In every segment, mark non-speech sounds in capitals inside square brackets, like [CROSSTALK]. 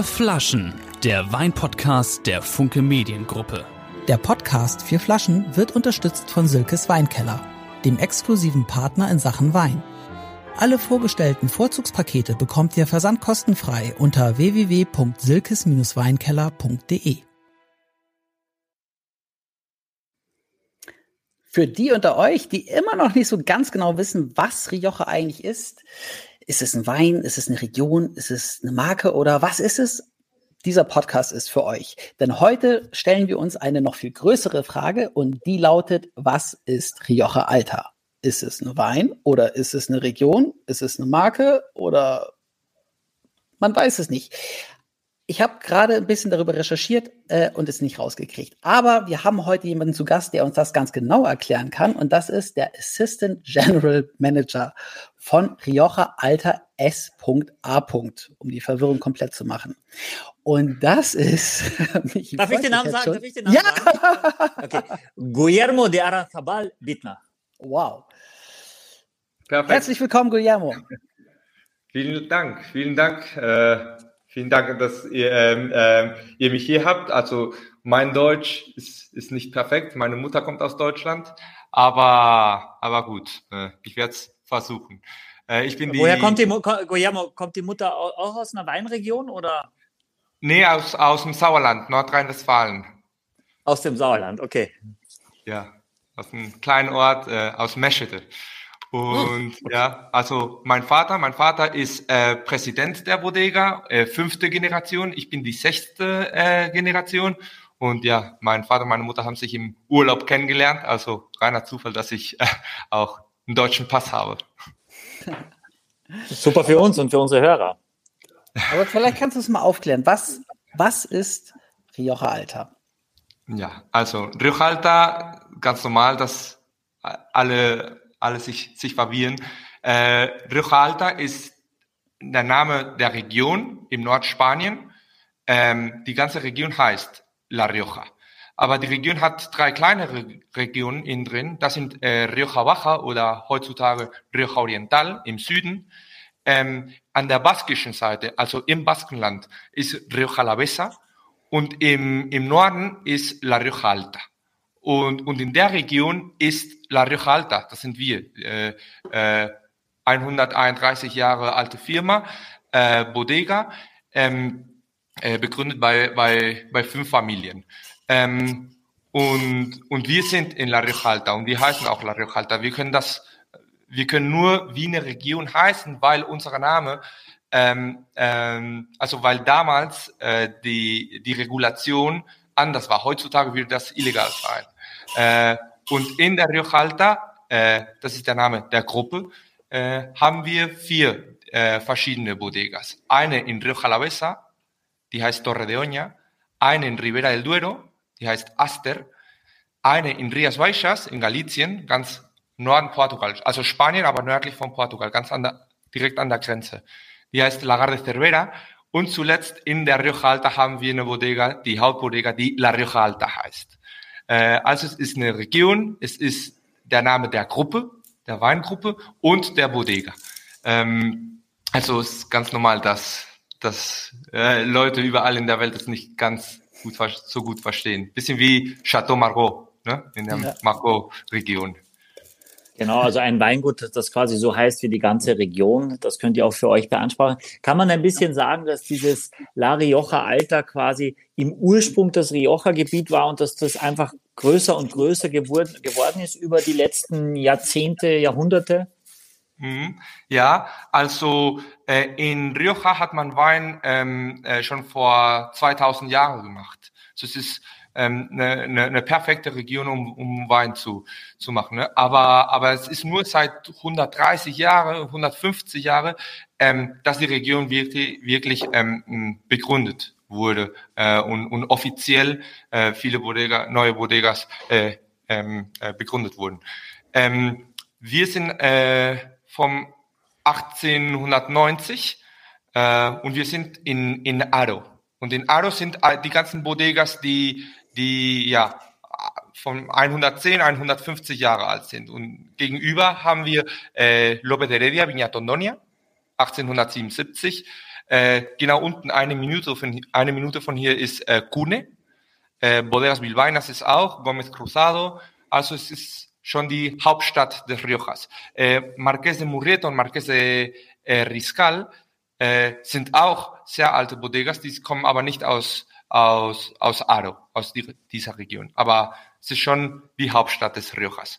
Vier Flaschen, der Weinpodcast der Funke Mediengruppe. Der Podcast Vier Flaschen wird unterstützt von Silkes Weinkeller, dem exklusiven Partner in Sachen Wein. Alle vorgestellten Vorzugspakete bekommt ihr versandkostenfrei unter www.silkes-weinkeller.de. Für die unter euch, die immer noch nicht so ganz genau wissen, was Rioja eigentlich ist, ist es ein Wein, ist es eine Region, ist es eine Marke oder was ist es? Dieser Podcast ist für euch. Denn heute stellen wir uns eine noch viel größere Frage und die lautet, was ist Rioja Alta? Ist es ein Wein oder ist es eine Region? Ist es eine Marke oder man weiß es nicht. Ich habe gerade ein bisschen darüber recherchiert äh, und es nicht rausgekriegt. Aber wir haben heute jemanden zu Gast, der uns das ganz genau erklären kann. Und das ist der Assistant General Manager von Rioja Alta S.A. um die Verwirrung komplett zu machen. Und das ist. [LAUGHS] ich Darf ich den Namen sagen? Darf ich den Namen ja. sagen? Okay. Guillermo de Aranzabal Bitna. Wow. Perfekt. Herzlich willkommen, Guillermo. [LAUGHS] Vielen Dank, vielen Dank. Äh Vielen Dank, dass ihr, ähm, äh, ihr mich hier habt. Also mein Deutsch ist, ist nicht perfekt. Meine Mutter kommt aus Deutschland, aber aber gut, äh, ich werde es versuchen. Äh, ich bin Woher die, kommt die Guillermo, kommt die Mutter auch aus einer Weinregion oder? Nee, aus, aus dem Sauerland, Nordrhein-Westfalen. Aus dem Sauerland, okay. Ja, aus einem kleinen Ort, äh, aus Meschede. Und okay. ja, also mein Vater, mein Vater ist äh, Präsident der Bodega, äh, fünfte Generation. Ich bin die sechste äh, Generation. Und ja, mein Vater, meine Mutter haben sich im Urlaub kennengelernt. Also reiner Zufall, dass ich äh, auch einen deutschen Pass habe. [LAUGHS] Super für uns und für unsere Hörer. Aber vielleicht kannst du es mal aufklären. Was, was ist Rioja Alta? Ja, also Rioja Alta, ganz normal, dass alle alle sich, sich verwirren. Äh, Rioja Alta ist der Name der Region im Nordspanien. Ähm, die ganze Region heißt La Rioja. Aber die Region hat drei kleinere Regionen innen drin. Das sind äh, Rioja Baja oder heutzutage Rioja Oriental im Süden. Ähm, an der baskischen Seite, also im Baskenland, ist Rioja La Besa und im, im Norden ist La Rioja Alta. Und, und in der Region ist La Rioja Alta, das sind wir, äh, äh, 131 Jahre alte Firma, äh, Bodega, ähm, äh, begründet bei, bei, bei fünf Familien. Ähm, und, und wir sind in La Rioja Alta und wir heißen auch La Rioja Alta. Wir können das, wir können nur wie eine Region heißen, weil unser Name ähm, ähm, also weil damals äh, die, die Regulation anders war. Heutzutage würde das illegal sein. Äh, und in der Rio Alta, äh, das ist der Name der Gruppe, äh, haben wir vier äh, verschiedene Bodegas. Eine in Rio Jalavesa, die heißt Torre de Oña, eine in Ribera del Duero, die heißt Aster, eine in Rias Baixas in Galicien, ganz Norden Portugal, also Spanien, aber nördlich von Portugal, ganz an der, direkt an der Grenze. Die heißt Lagar de Cervera und zuletzt in der Rioja Alta haben wir eine Bodega, die Hauptbodega, die La Rioja Alta heißt. Äh, also es ist eine Region, es ist der Name der Gruppe, der Weingruppe und der Bodega. Ähm, also es ist ganz normal, dass, dass äh, Leute überall in der Welt es nicht ganz gut, so gut verstehen. Bisschen wie Chateau Margaux ne? in der ja. Margaux-Region. Genau, also ein Weingut, das quasi so heißt wie die ganze Region. Das könnt ihr auch für euch beanspruchen. Kann man ein bisschen sagen, dass dieses La Rioja Alter quasi im Ursprung das Rioja-Gebiet war und dass das einfach größer und größer geworden ist über die letzten Jahrzehnte, Jahrhunderte? Mhm. Ja, also äh, in Rioja hat man Wein ähm, äh, schon vor 2000 Jahren gemacht. So, es ist ähm, eine, eine, eine perfekte Region, um, um Wein zu, zu machen. Ne? Aber, aber es ist nur seit 130 Jahre, 150 Jahre, ähm, dass die Region wirklich, wirklich ähm, begründet wurde äh, und, und offiziell äh, viele Bodega, neue Bodegas äh, ähm, äh, begründet wurden. Ähm, wir sind äh, vom 1890 äh, und wir sind in, in Aro. Und in Aro sind die ganzen Bodegas, die die ja von 110, 150 Jahre alt sind. Und gegenüber haben wir äh, Lope de Heredia, Viña Tondonia, 1877. Äh, genau unten eine Minute von, eine Minute von hier ist äh, Cune. Äh, Bodegas Bilbainas ist auch, Gomez Cruzado. Also es ist schon die Hauptstadt des Riojas. Äh, Marqués de Murrieta und Marqués de äh, Riscal äh, sind auch sehr alte Bodegas, die kommen aber nicht aus, aus, aus Aro, aus die, dieser Region. Aber es ist schon die Hauptstadt des Riojas.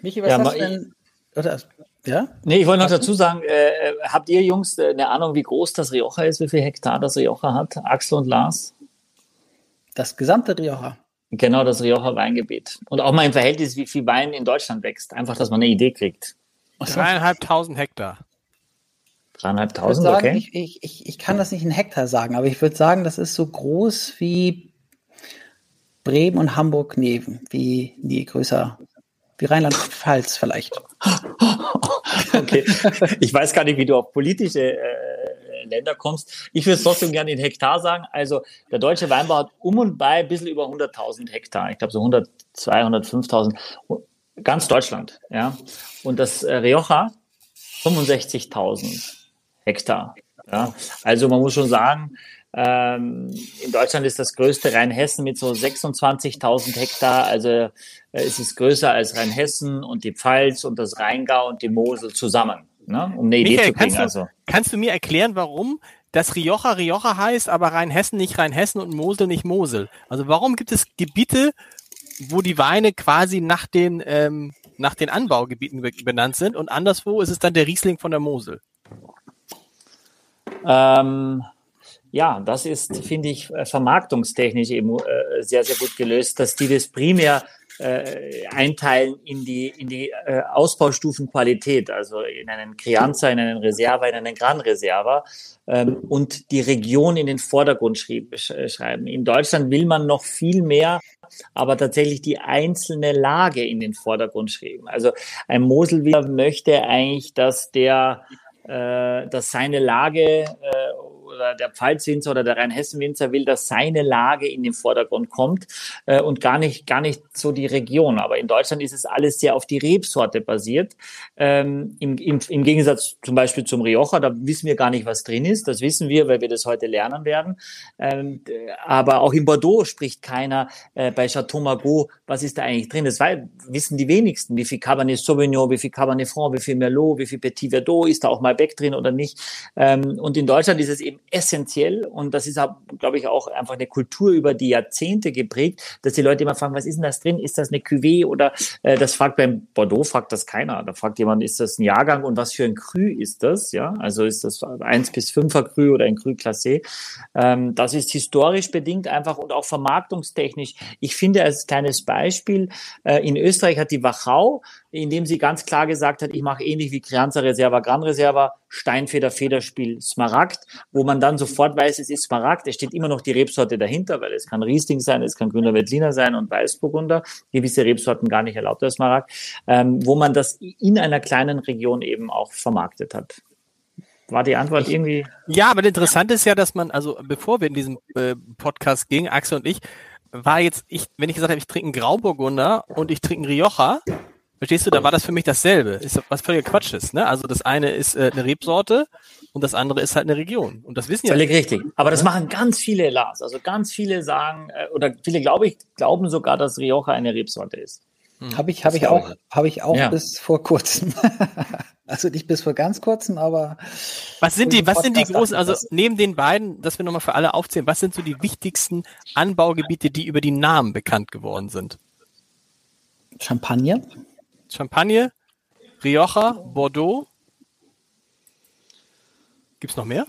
Michi, was ja, hast du denn? Oder, ja? Nee, ich wollte noch dazu sagen, äh, äh, habt ihr Jungs äh, eine Ahnung, wie groß das Rioja ist, wie viel Hektar das Rioja hat? Axel und Lars? Das gesamte Rioja. Genau, das Rioja Weingebiet. Und auch mal im Verhältnis, wie viel Wein in Deutschland wächst. Einfach, dass man eine Idee kriegt. Dreieinhalbtausend Hektar. Dreieinhalbtausend, okay. Ich, ich, ich, ich kann das nicht in Hektar sagen, aber ich würde sagen, das ist so groß wie Bremen und Hamburg, nee, wie, nee, größer, wie Rheinland-Pfalz vielleicht. [LAUGHS] okay. Ich weiß gar nicht, wie du auf politische äh, Länder kommst. Ich würde es trotzdem gerne in Hektar sagen. Also der deutsche Weinbau hat um und bei ein bisschen über 100.000 Hektar. Ich glaube so 100, 200, 5.000. Ganz Deutschland, ja. Und das äh, Rioja 65.000 Hektar. Ja. Also man muss schon sagen, ähm, in Deutschland ist das größte Rheinhessen mit so 26.000 Hektar. Also äh, es ist größer als Rheinhessen und die Pfalz und das Rheingau und die Mosel zusammen. Ne? Um eine Idee Michael, zu kriegen. Kannst du, also. kannst du mir erklären, warum das Rioja Rioja heißt, aber Rheinhessen nicht Rheinhessen und Mosel nicht Mosel? Also warum gibt es Gebiete, wo die Weine quasi nach den, ähm, nach den Anbaugebieten benannt sind und anderswo ist es dann der Riesling von der Mosel? Ähm, ja, das ist, finde ich, äh, vermarktungstechnisch eben äh, sehr, sehr gut gelöst, dass die das primär äh, einteilen in die, in die äh, Ausbaustufenqualität, also in einen Crianza, in einen Reserva, in einen Gran Reserva ähm, und die Region in den Vordergrund schrieb, schreiben. In Deutschland will man noch viel mehr aber tatsächlich die einzelne Lage in den Vordergrund schreiben. Also ein Moselwiller möchte eigentlich, dass der, äh, dass seine Lage äh, oder der Pfalzwinzer oder der Rheinhessen-Winzer will, dass seine Lage in den Vordergrund kommt äh, und gar nicht, gar nicht so die Region. Aber in Deutschland ist es alles sehr auf die Rebsorte basiert. Ähm, im, im, Im Gegensatz zum Beispiel zum Rioja, da wissen wir gar nicht, was drin ist. Das wissen wir, weil wir das heute lernen werden. Ähm, aber auch in Bordeaux spricht keiner äh, bei Chateau Margaux, was ist da eigentlich drin? Das war, wissen die wenigsten, wie viel Cabernet Sauvignon, wie viel Cabernet Franc, wie viel Merlot, wie viel Petit Verdot, ist da auch Malbec drin oder nicht? Ähm, und in Deutschland ist es eben essentiell und das ist, glaube ich, auch einfach eine Kultur über die Jahrzehnte geprägt, dass die Leute immer fragen, was ist denn das drin? Ist das eine Cuvée oder äh, das fragt beim Bordeaux fragt das keiner. Da fragt jemand, ist das ein Jahrgang und was für ein Cru ist das? Ja, also ist das eins bis fünfer Cru oder ein Cru Classé? Ähm, das ist historisch bedingt einfach und auch vermarktungstechnisch. Ich finde als kleines Beispiel äh, in Österreich hat die Wachau indem sie ganz klar gesagt hat, ich mache ähnlich wie Crianza Reserva, Gran Reserva, Steinfeder, Federspiel, Smaragd, wo man dann sofort weiß, es ist Smaragd. Es steht immer noch die Rebsorte dahinter, weil es kann Riesling sein, es kann Grüner Veltliner sein und Weißburgunder. Gewisse Rebsorten gar nicht erlaubt als Smaragd, ähm, wo man das in einer kleinen Region eben auch vermarktet hat. War die Antwort irgendwie? Ja, aber interessant ist ja, dass man, also bevor wir in diesem äh, Podcast gingen, Axel und ich, war jetzt, ich, wenn ich gesagt habe, ich trinke einen Grauburgunder und ich trinke einen Rioja, Verstehst du, da war das für mich dasselbe. Ist was völliger Quatsch ist. Ne? Also das eine ist äh, eine Rebsorte und das andere ist halt eine Region. Und das wissen ja. Völlig richtig. Aber das machen ganz viele Lars. Also ganz viele sagen, äh, oder viele glaube ich, glauben sogar, dass Rioja eine Rebsorte ist. Hm. Habe ich, habe ich auch, habe ich auch ja. bis vor kurzem. [LAUGHS] also nicht bis vor ganz kurzem, aber. Was sind die, was sind die großen, also neben den beiden, dass wir nochmal für alle aufzählen, was sind so die wichtigsten Anbaugebiete, die über die Namen bekannt geworden sind? Champagner. Champagne, Rioja, Bordeaux. Gibt es noch mehr?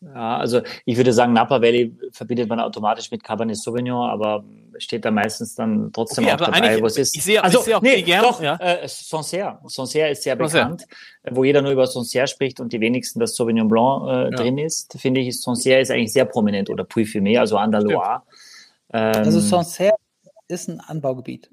Ja, also ich würde sagen, Napa Valley verbindet man automatisch mit Cabernet Sauvignon, aber steht da meistens dann trotzdem okay, auch dabei, wo es ist. Ich sehe, also, ich sehe auch nee, gern, doch, ja. äh, Sancerre. Sancerre ist sehr Sancerre. bekannt, wo jeder nur über Sancerre spricht und die wenigsten das Sauvignon Blanc äh, ja. drin ist. Finde ich, Sancerre ist eigentlich sehr prominent oder Puy-Fumé, also an der Loire. Ähm, also Sancerre ist ein Anbaugebiet.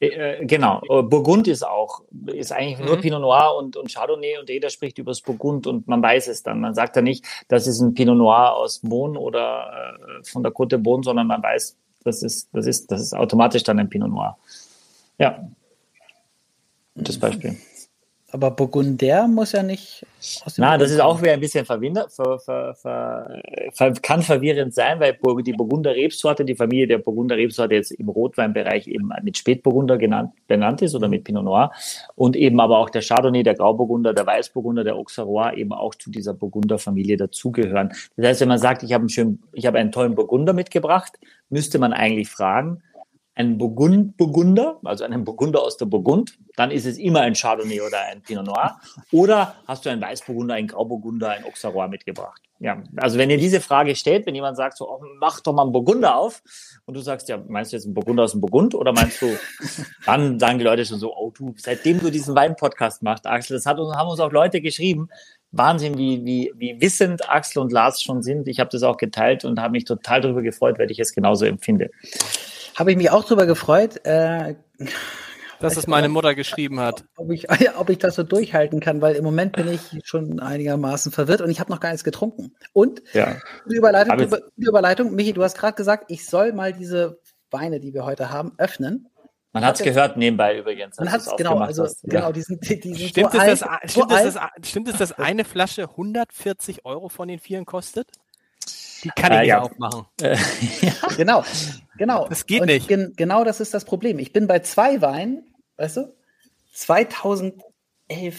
Äh, äh, genau, äh, Burgund ist auch, ist eigentlich mhm. nur Pinot Noir und, und Chardonnay und jeder spricht über das Burgund und man weiß es dann. Man sagt ja nicht, das ist ein Pinot Noir aus Beaune oder äh, von der Côte de Beaune, sondern man weiß, das ist, das ist, das ist automatisch dann ein Pinot Noir. Ja. Das Beispiel. Aber Burgunder muss ja nicht aus dem Na, das ist auch wieder ein bisschen verwinder, ver, ver, ver, kann verwirrend sein, weil die Burgunder Rebsorte, die Familie der Burgunder Rebsorte jetzt im Rotweinbereich eben mit Spätburgunder genannt, benannt ist oder mit Pinot Noir und eben aber auch der Chardonnay, der Grauburgunder, der Weißburgunder, der Auxerrois eben auch zu dieser Burgunder Familie dazugehören. Das heißt, wenn man sagt, ich habe einen schönen, ich habe einen tollen Burgunder mitgebracht, müsste man eigentlich fragen, einen Burgund, Burgunder, also einen Burgunder aus der Burgund, dann ist es immer ein Chardonnay oder ein Pinot Noir. Oder hast du einen Weißburgunder, einen Grauburgunder, ein Auxerrois mitgebracht? Ja, also wenn ihr diese Frage stellt, wenn jemand sagt so, oh, mach doch mal einen Burgunder auf und du sagst, ja, meinst du jetzt einen Burgunder aus dem Burgund oder meinst du, [LAUGHS] dann sagen die Leute schon so, oh du, seitdem du diesen Wein-Podcast machst, Axel, das hat uns, haben uns auch Leute geschrieben, Wahnsinn, wie, wie, wie wissend Axel und Lars schon sind. Ich habe das auch geteilt und habe mich total darüber gefreut, weil ich es genauso empfinde. Habe ich mich auch drüber gefreut. Äh, dass es meine Mutter geschrieben hat. Ob ich, [LAUGHS] ob ich das so durchhalten kann, weil im Moment bin ich schon einigermaßen verwirrt und ich habe noch gar nichts getrunken. Und ja. die Überleitung, die Überleitung, Michi, du hast gerade gesagt, ich soll mal diese Weine, die wir heute haben, öffnen. Man hat es gehört nebenbei übrigens. Man hat es genau, also hast. genau, ja. diesen, diesen stimmt, so es, alt, das, stimmt, so es, das, stimmt es, dass eine Flasche 140 Euro von den vielen kostet? Die kann ich äh, nicht ja. aufmachen. Äh, [LAUGHS] ja. Genau, genau. Das geht Und nicht. Gen genau das ist das Problem. Ich bin bei zwei Weinen, weißt du? 2011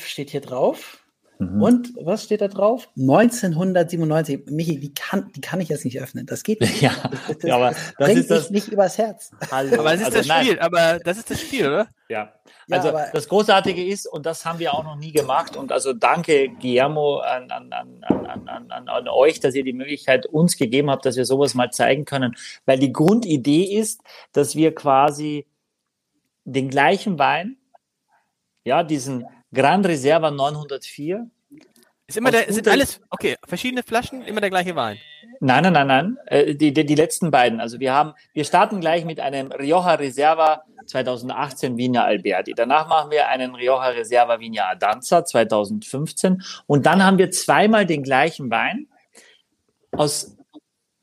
steht hier drauf. Mhm. Und was steht da drauf? 1997. Michi, die kann, die kann ich jetzt nicht öffnen. Das geht nicht. [LAUGHS] Ja, das, das, aber das, das bringt das, nicht übers Herz. Hallo. Aber das ist also, das Spiel. Nein. Aber das ist das Spiel, oder? Ja. Also ja, das Großartige ist, und das haben wir auch noch nie gemacht, und also danke, Guillermo, an, an, an, an, an, an euch, dass ihr die Möglichkeit uns gegeben habt, dass wir sowas mal zeigen können. Weil die Grundidee ist, dass wir quasi den gleichen Wein, ja, diesen Grand Reserva 904. Ist immer der, sind alles, okay, verschiedene Flaschen, immer der gleiche Wein. Nein, nein, nein, nein. Äh, die, die, die letzten beiden. Also wir haben, wir starten gleich mit einem Rioja Reserva 2018 Vigna Alberti. Danach machen wir einen Rioja Reserva Vigna Adanza 2015. Und dann haben wir zweimal den gleichen Wein aus,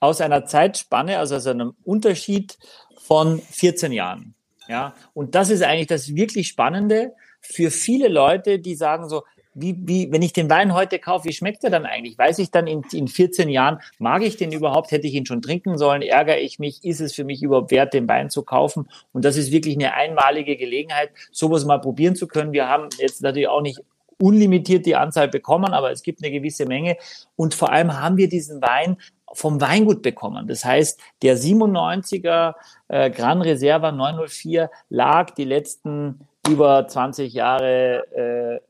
aus einer Zeitspanne, also aus einem Unterschied von 14 Jahren. Ja, und das ist eigentlich das wirklich Spannende für viele Leute, die sagen so, wie, wie, wenn ich den Wein heute kaufe, wie schmeckt er dann eigentlich? Weiß ich dann in, in 14 Jahren, mag ich den überhaupt? Hätte ich ihn schon trinken sollen? Ärgere ich mich? Ist es für mich überhaupt wert, den Wein zu kaufen? Und das ist wirklich eine einmalige Gelegenheit, sowas mal probieren zu können. Wir haben jetzt natürlich auch nicht unlimitiert die Anzahl bekommen, aber es gibt eine gewisse Menge. Und vor allem haben wir diesen Wein vom Weingut bekommen. Das heißt, der 97er äh, Gran Reserva 904 lag die letzten über 20 Jahre äh,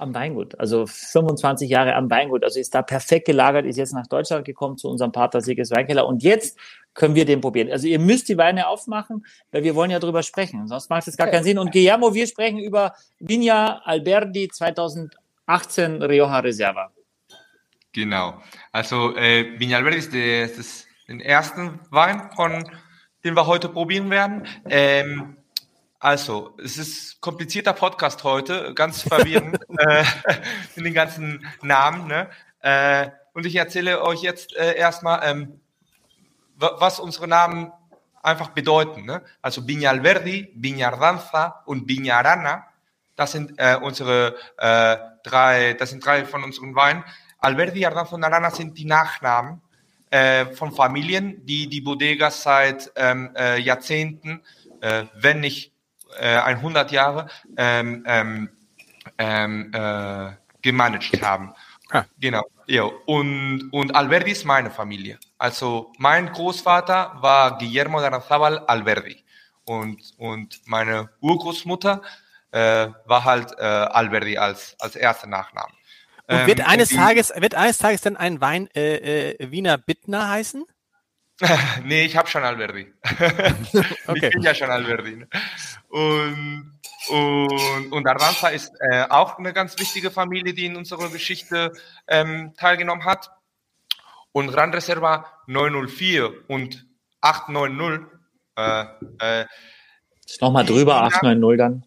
am Weingut, also 25 Jahre am Weingut. Also ist da perfekt gelagert, ist jetzt nach Deutschland gekommen zu unserem Partner Sieges Weinkeller und jetzt können wir den probieren. Also ihr müsst die Weine aufmachen, weil wir wollen ja drüber sprechen. Sonst macht es gar keinen Sinn. Und Guillermo, wir sprechen über Vigna Alberdi 2018 Rioja Reserva. Genau. Also äh, Vigna Alberdi ist, der, ist der erste Wein, von den wir heute probieren werden. Ähm, also, es ist komplizierter Podcast heute, ganz verwirrend [LAUGHS] äh, in den ganzen Namen. Ne? Äh, und ich erzähle euch jetzt äh, erstmal, ähm, was unsere Namen einfach bedeuten. Ne? Also Viñalverdi, Viñardanza und Viñarana, das sind äh, unsere äh, drei, das sind drei von unseren Weinen. Alverdi, Ardanza und Arana sind die Nachnamen äh, von Familien, die die Bodegas seit ähm, äh, Jahrzehnten, wenn nicht äh, 100 Jahre ähm, ähm, ähm, äh, gemanagt haben. Ah. Genau. Ja. Und, und Alberdi ist meine Familie. Also mein Großvater war Guillermo de Aranzábal Alberdi. Und, und meine Urgroßmutter äh, war halt äh, Alberdi als, als erster Nachname. Und wird ähm, eines Tages, wird eines Tages dann ein Wein äh, äh, Wiener Bittner heißen? [LAUGHS] nee, ich habe schon Alberdi. [LAUGHS] okay. Ich bin ja schon Alberdi. Ne? Und, und, und Ardanza ist äh, auch eine ganz wichtige Familie, die in unserer Geschichte ähm, teilgenommen hat. Und Grand Reserva 904 und 890. Äh, äh, Nochmal drüber, 890 dann.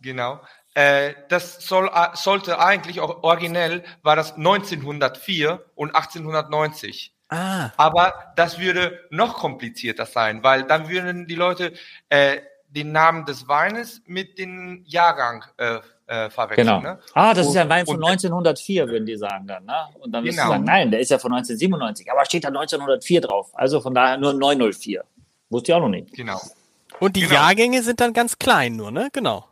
Genau. Äh, das soll, äh, sollte eigentlich auch originell, war das 1904 und 1890. Ah. Aber das würde noch komplizierter sein, weil dann würden die Leute äh, den Namen des Weines mit dem Jahrgang äh, äh, verwechseln. Genau. Ne? Ah, das Und- ist ja ein Wein von und- 1904, würden die sagen dann. Ne? Und dann wirst du Genau. sagen, nein, der ist ja von 1997. Aber steht da 1904 drauf. Also von daher nur 904. Wusste ich auch noch nicht. Genau. Und die Genau. Jahrgänge sind dann ganz klein nur, ne? Genau.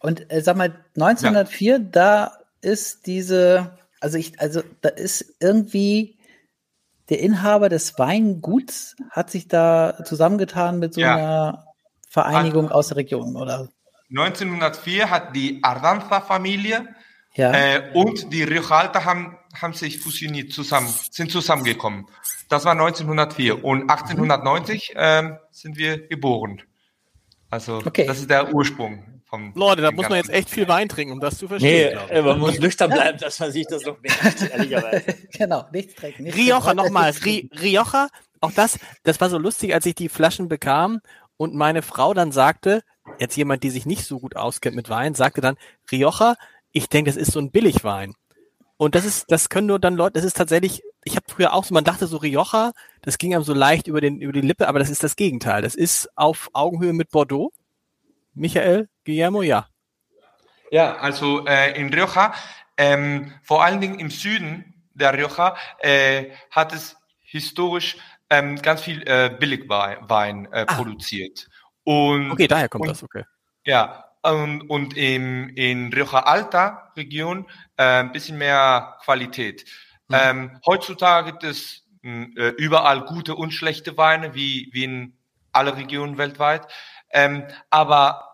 Und äh, sag mal, 1904, da ist diese, also ich, also da ist irgendwie der Inhaber des Weinguts hat sich da zusammengetan mit so Ja. einer Vereinigung aus der Region, oder? 1904 hat die Ardanza-Familie Ja. äh, und die Rioja haben, haben sich fusioniert, zusammen, sind zusammengekommen. Das war 1904. Und 1890 ähm, sind wir geboren. Also Okay. das ist der Ursprung vom. Leute, da muss man jetzt echt viel Wein trinken, um das zu Nee, verstehen. ich. äh, man muss nüchtern bleiben, dass man sich das noch merkt, [LAUGHS] ehrlicherweise. genau, nichts trinken. Nichts Rioja nochmal. Ri Rioja, auch das, das war so lustig, als ich die Flaschen bekam und meine Frau dann sagte, jetzt jemand, die sich nicht so gut auskennt mit Wein, sagte dann, Rioja, ich denke, das ist so ein Billigwein. Und das ist, das können nur dann Leute, das ist tatsächlich, ich habe früher auch so, man dachte so Rioja, das ging einem so leicht über den, über die Lippe, aber das ist das Gegenteil. Das ist auf Augenhöhe mit Bordeaux. Michael, Guillermo, ja. Ja, also äh, in Rioja, ähm, vor allen Dingen im Süden der Rioja, äh, hat es historisch ähm, ganz viel äh, Billigwein Wein, äh, produziert. Und, Okay, daher kommt und, das, okay. Ja, und, und im, in Rioja Alta Region äh, ein bisschen mehr Qualität. Ähm, heutzutage gibt es äh, überall gute und schlechte Weine, wie, wie in alle Regionen weltweit. Ähm, aber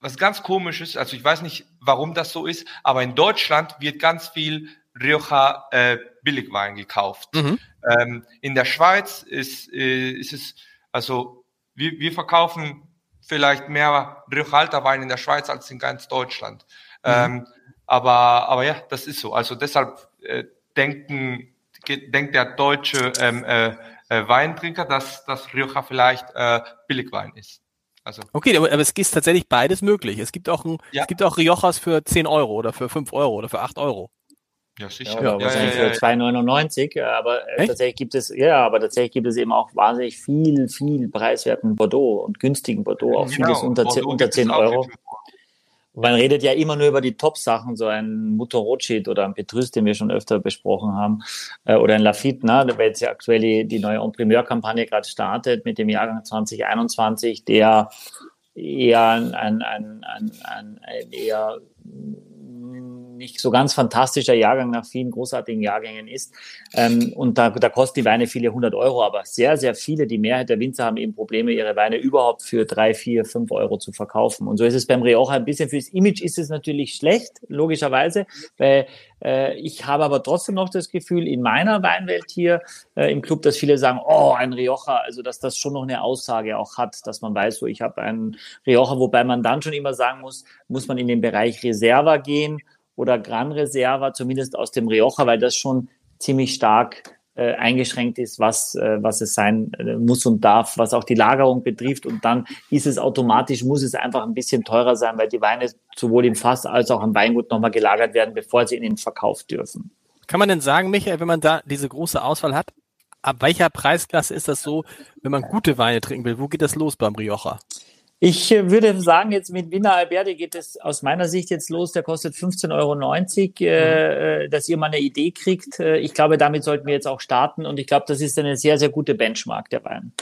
was ganz komisch ist, also ich weiß nicht, warum das so ist, aber in Deutschland wird ganz viel Rioja äh, Billigwein gekauft. Mhm. Ähm, in der Schweiz ist, äh, ist es, also wir, wir verkaufen vielleicht mehr Rioja Alta Wein in der Schweiz als in ganz Deutschland. Ähm, aber, aber ja, das ist so. Also deshalb äh, denken, denkt der deutsche ähm, äh, äh, Weintrinker, dass, dass Rioja vielleicht äh, Billigwein ist. Also Okay, aber, aber es ist tatsächlich beides möglich. Es gibt auch ein, Ja. es gibt auch Riojas für 10 Euro oder für 5 Euro oder für 8 Euro. ja, Ja, sicher. oder wahrscheinlich für 2,99, äh, aber äh, Echt? tatsächlich gibt es, ja, aber tatsächlich gibt es eben auch wahnsinnig viel, viel preiswerten Bordeaux und günstigen Bordeaux, auch Genau, vieles unter, 10 Bordeaux unter gibt es 10 auch Euro. Man redet ja immer nur über die Top-Sachen, so ein Mutorocid oder ein Petrus, den wir schon öfter besprochen haben, äh, oder ein Lafitte, ne, weil jetzt ja aktuell die, die neue En-Primeur-Kampagne gerade startet mit dem Jahrgang 2021, der eher ein, ein, ein, ein, ein, eher nicht so ganz fantastischer Jahrgang nach vielen großartigen Jahrgängen ist. Ähm, und da, da kosten die Weine viele hundert Euro, aber sehr, sehr viele, die Mehrheit der Winzer haben eben Probleme, ihre Weine überhaupt für drei, vier, fünf Euro zu verkaufen. Und so ist es beim Rioja ein bisschen. Fürs Image ist es natürlich schlecht, logischerweise, weil äh, ich habe aber trotzdem noch das Gefühl, in meiner Weinwelt hier äh, im Club, dass viele sagen, oh, ein Rioja, also dass das schon noch eine Aussage auch hat, dass man weiß, so ich habe einen Rioja, wobei man dann schon immer sagen muss, muss man in den Bereich Reserva gehen oder Gran Reserva, zumindest aus dem Rioja, weil das schon ziemlich stark äh, eingeschränkt ist, was, äh, was es sein äh, muss und darf, was auch die Lagerung betrifft. Und dann ist es automatisch, muss es einfach ein bisschen teurer sein, weil die Weine sowohl im Fass als auch am Weingut nochmal gelagert werden, bevor sie in den Verkauf dürfen. Kann man denn sagen, Michael, wenn man da diese große Auswahl hat, ab welcher Preisklasse ist das so, wenn man gute Weine trinken will? Wo geht das los beim Rioja? Ich äh, würde sagen, jetzt mit Wiener Alberti geht es aus meiner Sicht jetzt los. Der kostet 15,90 Euro, äh, dass ihr mal eine Idee kriegt. Äh, ich glaube, damit sollten wir jetzt auch starten und ich glaube, das ist eine sehr, sehr gute Benchmark der Wein.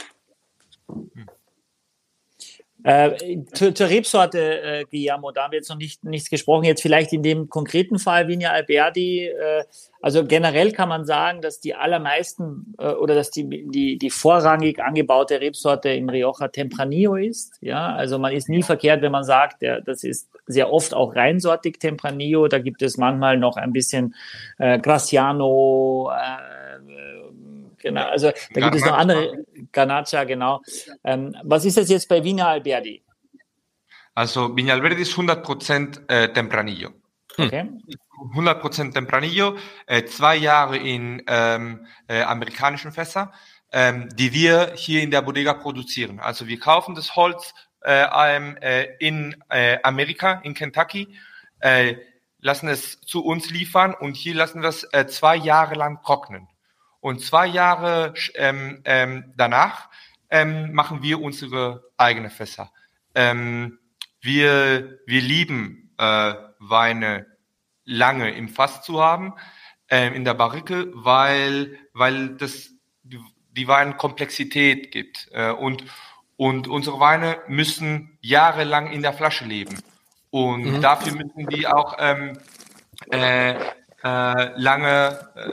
Äh, zur, zur Rebsorte, äh, Guillermo, da haben wir jetzt noch nicht, nichts gesprochen. Jetzt vielleicht in dem konkreten Fall Vigna Alberdi. Äh, also generell kann man sagen, dass die allermeisten äh, oder dass die, die, die vorrangig angebaute Rebsorte im Rioja Tempranillo ist. Ja, also man ist nie verkehrt, wenn man sagt, der, das ist sehr oft auch reinsortig Tempranillo. Da gibt es manchmal noch ein bisschen äh, Graciano, äh, Genau, also da gibt es noch andere, Garnacha, genau. Ähm, was ist das jetzt bei Vina Alberdi? Also Viña Alberdi ist 100% äh, Tempranillo. Okay. 100% Tempranillo, äh, zwei Jahre in ähm, äh, amerikanischen Fässer, ähm, die wir hier in der Bodega produzieren. Also wir kaufen das Holz äh, ähm, äh, in äh, Amerika, in Kentucky, äh, lassen es zu uns liefern und hier lassen wir es zwei Jahre lang trocknen. Und zwei Jahre ähm, ähm, danach ähm, machen wir unsere eigene Fässer. Ähm, wir, wir lieben äh, Weine lange im Fass zu haben, äh, in der Barrike, weil, weil das die, die Wein Komplexität gibt. Äh, und, und unsere Weine müssen jahrelang in der Flasche leben. Und mhm. dafür müssen die auch ähm, äh, äh, lange, äh,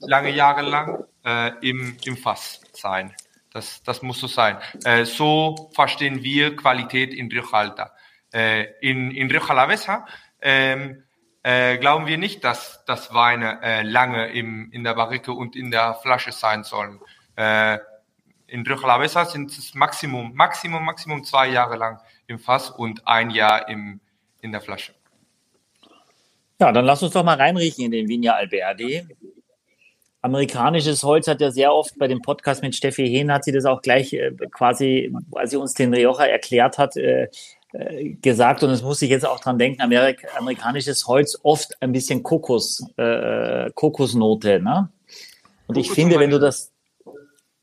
lange Jahre lang äh, im, im Fass sein. Das, das muss so sein. Äh, so verstehen wir Qualität in Rioja Alta. Äh, in, in Rioja Alavesa ähm, äh, glauben wir nicht, dass, dass Weine äh, lange im, in der Barrike und in der Flasche sein sollen. Äh, in Rioja Alavesa sind es Maximum, Maximum, Maximum zwei Jahre lang im Fass und ein Jahr im, in der Flasche. Ja, dann lass uns doch mal reinriechen in den Vigna Alberdi. Amerikanisches Holz hat ja sehr oft bei dem Podcast mit Steffi Hehn hat sie das auch gleich äh, quasi, als sie uns den Rioja erklärt hat, äh, äh, gesagt und es muss ich jetzt auch dran denken, Amerik amerikanisches Holz oft ein bisschen Kokos, äh, Kokosnote, ne? Und ich finde, wenn du das,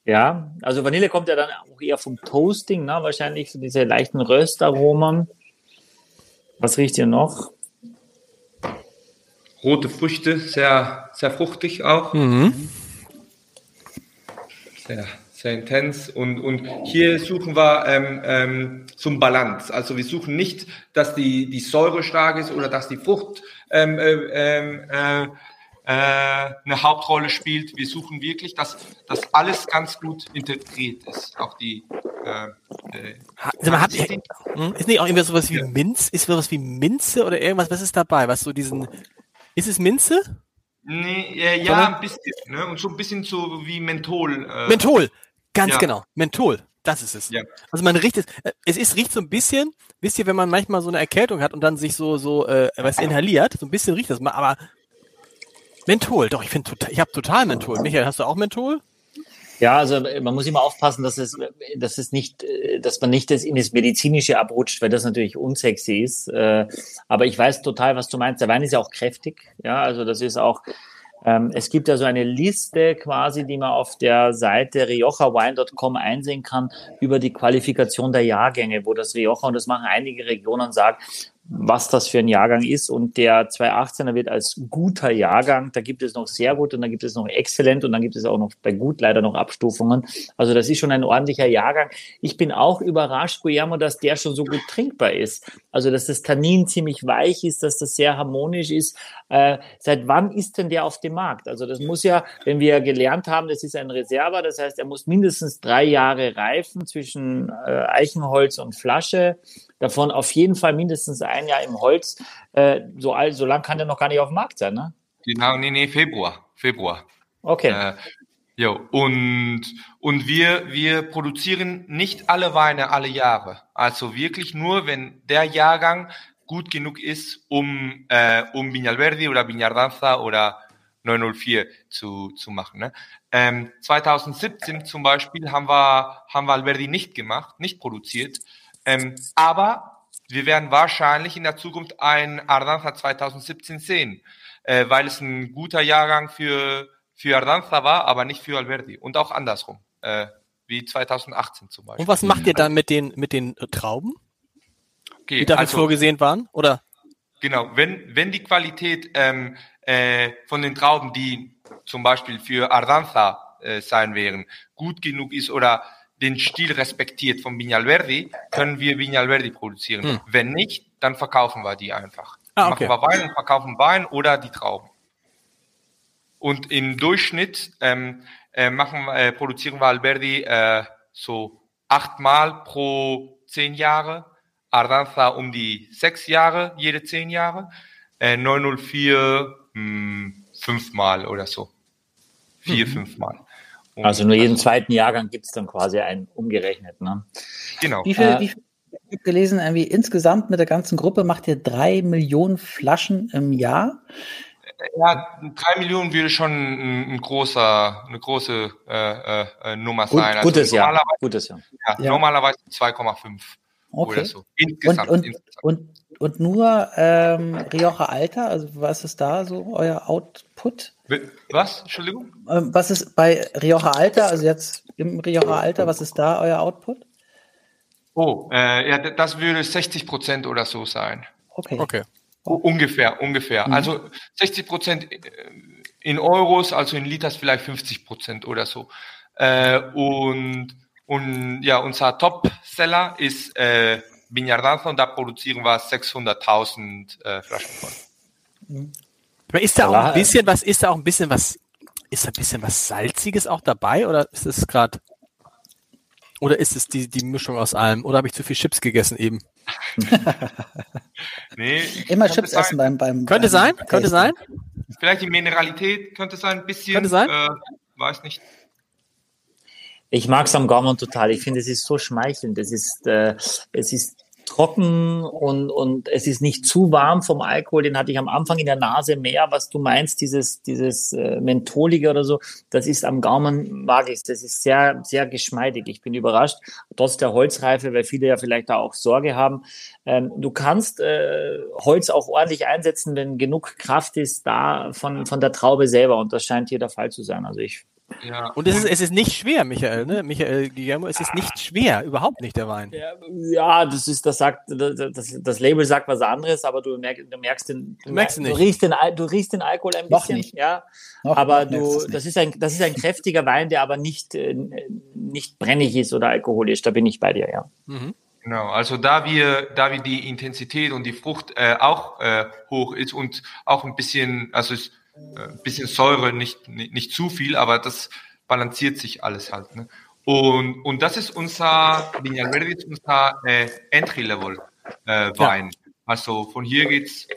ja, also Vanille kommt ja dann auch eher vom Toasting, ne? Wahrscheinlich so diese leichten Röstaromen. Was riecht ihr noch? Rote Früchte, sehr, sehr fruchtig auch. Mhm. Sehr, sehr intens. Und, und hier suchen wir ähm, ähm, zum Balance. Also wir suchen nicht, dass die, die Säure stark ist oder dass die Frucht ähm, äh, ähm, äh, äh, eine Hauptrolle spielt. Wir suchen wirklich, dass, dass alles ganz gut integriert ist. Auch die äh, äh, also man hat, hm, ist nicht auch irgendwie sowas wie ja. Minz? Ist sowas wie Minze oder irgendwas? Was ist dabei? Was so diesen ist es Minze? Nee, äh, ja, ein bisschen. Ne? Und so ein bisschen so wie Menthol. Äh. Menthol, ganz ja. genau. Menthol, das ist es. Ja. Also man riecht es, äh, es ist, riecht so ein bisschen, wisst ihr, wenn man manchmal so eine Erkältung hat und dann sich so, so, äh, was inhaliert, so ein bisschen riecht das mal, aber Menthol, doch, ich finde total, ich habe total Menthol. Michael, hast du auch Menthol? Ja, also äh, man muss immer aufpassen, dass es, dass es nicht, äh, dass man nicht in das Medizinische abrutscht, weil das natürlich unsexy ist. Äh, aber ich weiß total, was du meinst. Der Wein ist ja auch kräftig. Ja, also das ist auch, ähm, es gibt ja so eine Liste quasi, die man auf der Seite riojawine.com einsehen kann über die Qualifikation der Jahrgänge, wo das Rioja, und das machen einige Regionen, sagt, was das für ein Jahrgang ist. Und der 218er wird als guter Jahrgang, da gibt es noch sehr gut und dann gibt es noch exzellent und dann gibt es auch noch bei gut leider noch Abstufungen. Also das ist schon ein ordentlicher Jahrgang. Ich bin auch überrascht, Guillermo, dass der schon so gut trinkbar ist. Also dass das Tannin ziemlich weich ist, dass das sehr harmonisch ist. Äh, seit wann ist denn der auf dem Markt? Also das muss ja, wenn wir gelernt haben, das ist ein Reserver, das heißt, er muss mindestens drei Jahre reifen zwischen äh, Eichenholz und Flasche davon auf jeden Fall mindestens ein Jahr im Holz. Äh, so, alt, so lang kann der noch gar nicht auf dem Markt sein, ne? Genau, nee, nee, Februar. Februar. Okay. Äh, jo, und, und wir, wir produzieren nicht alle Weine alle Jahre. Also wirklich nur, wenn der Jahrgang gut genug ist, um, äh, um Viñalverdi oder Viñardanza oder 904 zu, zu machen. Ne? Ähm, 2017 zum Beispiel haben wir, haben wir Alberdi nicht gemacht, nicht produziert, ähm, aber wir werden wahrscheinlich in der Zukunft ein Ardanza 2017 sehen, äh, weil es ein guter Jahrgang für, für Ardanza war, aber nicht für Alberti. Und auch andersrum, äh, wie 2018 zum Beispiel. Und was macht ihr dann mit den, mit den Trauben? Okay, die dafür also, vorgesehen waren, oder? Genau, wenn, wenn die Qualität ähm, äh, von den Trauben, die zum Beispiel für Ardanza äh, sein wären, gut genug ist oder den Stil respektiert von Viñalverdi, können wir Viñalverdi produzieren. Hm. Wenn nicht, dann verkaufen wir die einfach. Ah, okay. Machen wir Wein und verkaufen Wein oder die Trauben. Und im Durchschnitt ähm, äh, machen, äh, produzieren wir Alberdi äh, so achtmal pro zehn Jahre, Ardanza um die sechs Jahre, jede zehn Jahre, äh, 904 mh, fünfmal oder so. Vier, mhm. fünfmal. Und also nur jeden also, zweiten Jahrgang gibt es dann quasi einen umgerechnet. Ne? Genau. Wie viel, äh, wie viel ich habe gelesen, irgendwie insgesamt mit der ganzen Gruppe macht ihr drei Millionen Flaschen im Jahr. Ja, drei Millionen würde schon ein, ein großer, eine große äh, äh, Nummer Gut, sein. Also gutes Jahr. Gutes Jahr. Ja, ja. Normalerweise 2,5 okay. oder so. Insgesamt. Und, und, insgesamt. und, und nur ähm, Rioja Alter, also was ist da so euer Output? Was? Entschuldigung? Ähm, was ist bei Rioja Alter, also jetzt im Rioja Alter, was ist da euer Output? Oh, äh, ja, das würde 60 Prozent oder so sein. Okay. Okay. Ungefähr, ungefähr. Mhm. Also 60 Prozent in Euros, also in Liters vielleicht 50 Prozent oder so. Äh, und, und ja, unser Top-Seller ist äh, Viñardanza und da produzieren wir 600.000 äh, Flaschen von. Ist da auch ein bisschen was, ist da auch ein bisschen was, ist da ein bisschen was Salziges auch dabei oder ist es gerade, oder ist es die, die Mischung aus allem? Oder habe ich zu viel Chips gegessen eben? [LAUGHS] nee, Immer Chips essen beim, beim. Könnte beim sein, könnte sein. Vielleicht die Mineralität könnte sein, ein bisschen. Könnte sein. Äh, weiß nicht. Ich mag es am Gaumen total. Ich finde, es ist so schmeichelnd. Es ist, äh, es ist trocken und, und es ist nicht zu warm vom Alkohol. Den hatte ich am Anfang in der Nase mehr, was du meinst, dieses, dieses äh, Mentholige oder so. Das ist am Gaumen, mag ich Das ist sehr, sehr geschmeidig. Ich bin überrascht, trotz der Holzreife, weil viele ja vielleicht da auch Sorge haben. Ähm, du kannst äh, Holz auch ordentlich einsetzen, wenn genug Kraft ist da von, von der Traube selber. Und das scheint hier der Fall zu sein. Also ich ja. Und es ist, es ist nicht schwer, Michael, ne? Michael Guillermo, es ist nicht schwer, überhaupt nicht der Wein. Ja, das ist, das sagt, das, das Label sagt was anderes, aber du merkst, du merkst den, du, merkst du, riechst den, du riechst den Alkohol ein bisschen, nicht. ja. Noch, aber du, das ist ein, das ist ein kräftiger Wein, der aber nicht, äh, nicht brennig ist oder alkoholisch. Da bin ich bei dir, ja. Mhm. Genau, also da wir, da wir die Intensität und die Frucht äh, auch äh, hoch ist und auch ein bisschen, also es ein äh, bisschen Säure, nicht, nicht, nicht zu viel, aber das balanciert sich alles halt. Ne? Und, und das ist unser, Viñalverde ist unser äh, Entry-Level-Wein. Äh, ja. Also von hier geht's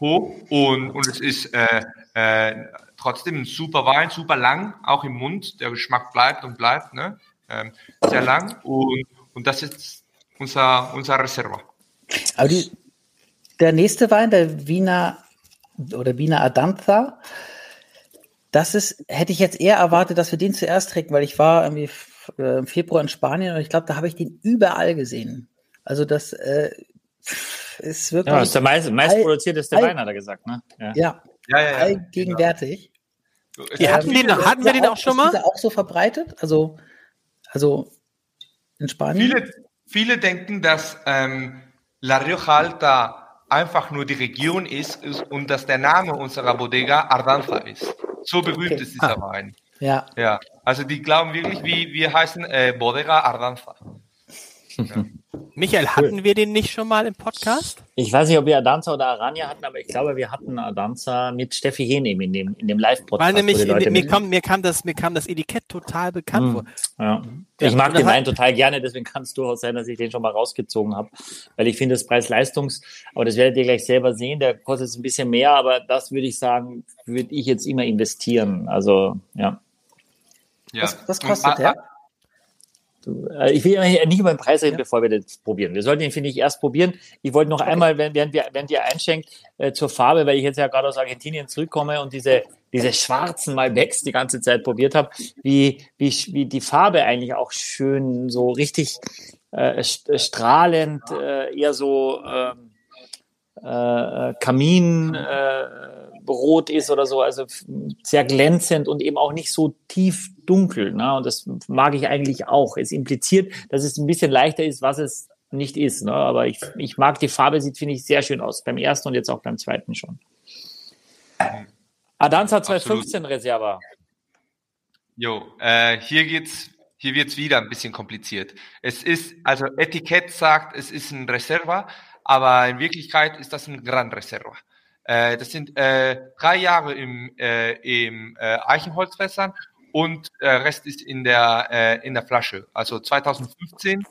hoch und, und es ist äh, äh, trotzdem ein super Wein, super lang, auch im Mund. Der Geschmack bleibt und bleibt, ne? Ähm, sehr lang. Und, und das ist unser, unser Reserva. Aber die, der nächste Wein, der Wiener oder Bina Adantha. Das ist, hätte ich jetzt eher erwartet, dass wir den zuerst trinken, weil ich war irgendwie äh, im Februar in Spanien und ich glaube, da habe ich den überall gesehen. Also das äh, ist wirklich. Ja, das ist der meist, meist all, Wein, hat er gesagt, ne? Ja, ja, ja, ja allgegenwärtig. Genau. Die hatten, den, hatten wir den auch, auch schon mal? Ist auch so verbreitet? Also, also in Spanien? Viele, viele denken, dass ähm, La Rioja Alta einfach nur die Region ist, ist und dass der Name unserer Bodega Ardanza ist. So berühmt okay. ist dieser ah. Wein. Ja. Ja. Also die glauben wirklich, wie wir heißen äh, Bodega Ardanza. Ja. Michael, hatten wir den nicht schon mal im Podcast? Ich weiß nicht, ob wir Adanza oder Arania hatten, aber ich glaube, wir hatten Adanza mit Steffi Henem in dem, in dem Live-Podcast. Weil nämlich, mir, kam, mir, kam das, mir kam das Etikett total bekannt hm. vor. Ja. Ich mag den Wein total gerne, deswegen kann es durchaus sein, dass ich den schon mal rausgezogen habe. Weil ich finde, das Preis-Leistungs, aber das werdet ihr gleich selber sehen, der kostet ein bisschen mehr, aber das würde ich sagen, würde ich jetzt immer investieren. Also, ja. ja. Was, was kostet der? Äh, ich will nicht über den Preis reden, ja. bevor wir das probieren. Wir sollten ihn, finde ich, erst probieren. Ich wollte noch okay. einmal, während, wir, während ihr einschenkt, äh, zur Farbe, weil ich jetzt ja gerade aus Argentinien zurückkomme und diese, diese schwarzen Malbecs die ganze Zeit probiert habe, wie, wie, wie die Farbe eigentlich auch schön, so richtig äh, strahlend, äh, eher so ähm, äh, Kamin, äh, rot ist oder so, also sehr glänzend und eben auch nicht so tief dunkel. Ne? Und das mag ich eigentlich auch. Es impliziert, dass es ein bisschen leichter ist, was es nicht ist. Ne? Aber ich, ich mag die Farbe, sieht, finde ich, sehr schön aus. Beim ersten und jetzt auch beim zweiten schon. Adanza 215 Reserva. Jo, äh, hier geht's, hier wird's wieder ein bisschen kompliziert. Es ist, also Etikett sagt, es ist ein Reserva, aber in Wirklichkeit ist das ein Gran Reserva. Äh, das sind äh, drei Jahre im, äh, im äh, Eichenholzfässern und äh, Rest ist in der, äh, in der Flasche. Also 2015,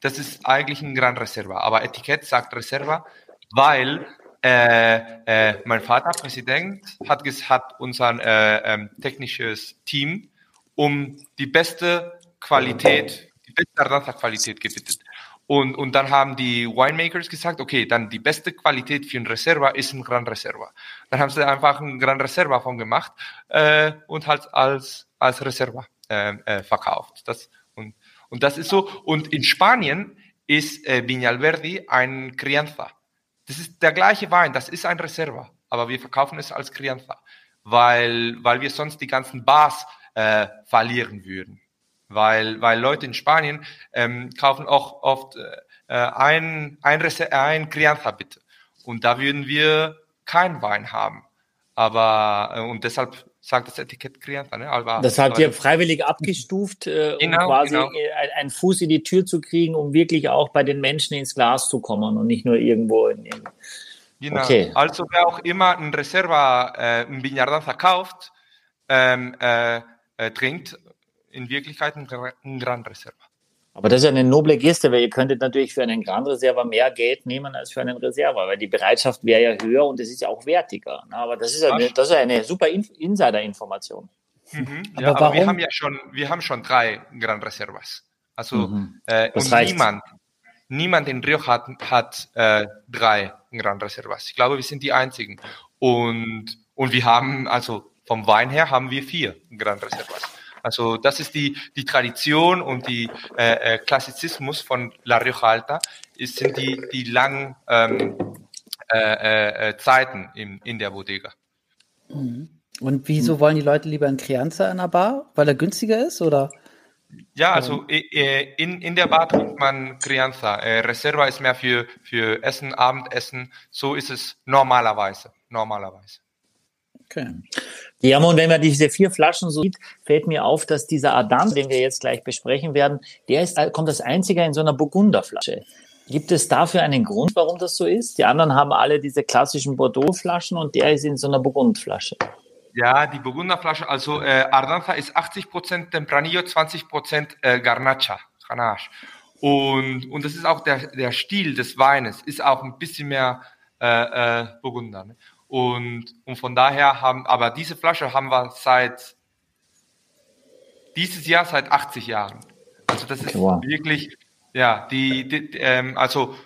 das ist eigentlich ein Gran Reserva, aber Etikett sagt Reserva, weil äh, äh, mein Vater, Präsident, hat, hat unser äh, ähm, technisches Team um die beste Qualität, die beste Aranza-Qualität gebeten. Und, und dann haben die Winemakers gesagt, okay, dann die beste Qualität für ein Reserva ist ein Gran Reserva. Dann haben sie einfach ein Gran Reserva von gemacht äh, und halt als, als Reserva äh, äh, verkauft. Das, und, und das ist so. Und in Spanien ist äh, Viñalverdi ein Crianza. Das ist der gleiche Wein, das ist ein Reserva, aber wir verkaufen es als Crianza, weil, weil wir sonst die ganzen Bars äh, verlieren würden weil, weil Leute in Spanien ähm, kaufen auch oft äh, ein, ein, ein Crianza bitte. Und da würden wir keinen Wein haben. Aber, äh, und deshalb sagt das Etikett Crianza. Ne? Aber, das habt ihr freiwillig abgestuft, äh, genau, um quasi genau. einen Fuß in die Tür zu kriegen, um wirklich auch bei den Menschen ins Glas zu kommen und nicht nur irgendwo in, in Genau. Okay. Also wer auch immer ein Reserva, äh, ein Viñardanza kauft, ähm, äh, äh, trinkt in Wirklichkeit ein, ein Grand Reserva. Aber das ist ja eine noble Geste, weil ihr könntet natürlich für einen Grand Reserva mehr Geld nehmen als für einen Reserva, weil die Bereitschaft wäre ja höher und es ist ja auch wertiger. Aber das ist eine, das ist eine super Insider-Information. Mhm. Ja, aber, aber wir haben ja schon, wir haben schon drei Grand Reservas. Also mhm. äh, und niemand, niemand in Rio hat, hat äh, drei Grand Reservas. Ich glaube, wir sind die einzigen. Und, und wir haben, also vom Wein her haben wir vier Grand Reservas. Also das ist die, die Tradition und die äh, äh, Klassizismus von La Rioja Alta, es sind die, die langen ähm, äh, äh, äh, Zeiten in, in der Bodega. Mhm. Und wieso wollen die Leute lieber einen Crianza in der Bar? Weil er günstiger ist, oder? Ja, also äh, in, in der Bar trinkt man Crianza. Reserva ist mehr für, für Essen, Abendessen. So ist es normalerweise. Normalerweise. Okay. Ja, und wenn man diese vier Flaschen so sieht, fällt mir auf, dass dieser Adam, den wir jetzt gleich besprechen werden, der ist, kommt als einziger in so einer Burgunderflasche. Gibt es dafür einen Grund, warum das so ist? Die anderen haben alle diese klassischen Bordeaux-Flaschen und der ist in so einer Burgundflasche. Ja, die Burgunderflasche, also äh, Ardanza ist 80% Tempranillo, 20% äh, Garnacha, Ganache. Und, und das ist auch der, der Stil des Weines, ist auch ein bisschen mehr äh, äh, Burgunder. Ne? Und, und von daher haben, aber diese Flasche haben wir seit, dieses Jahr seit 80 Jahren. Also das ist wow. wirklich, ja, die, die ähm, also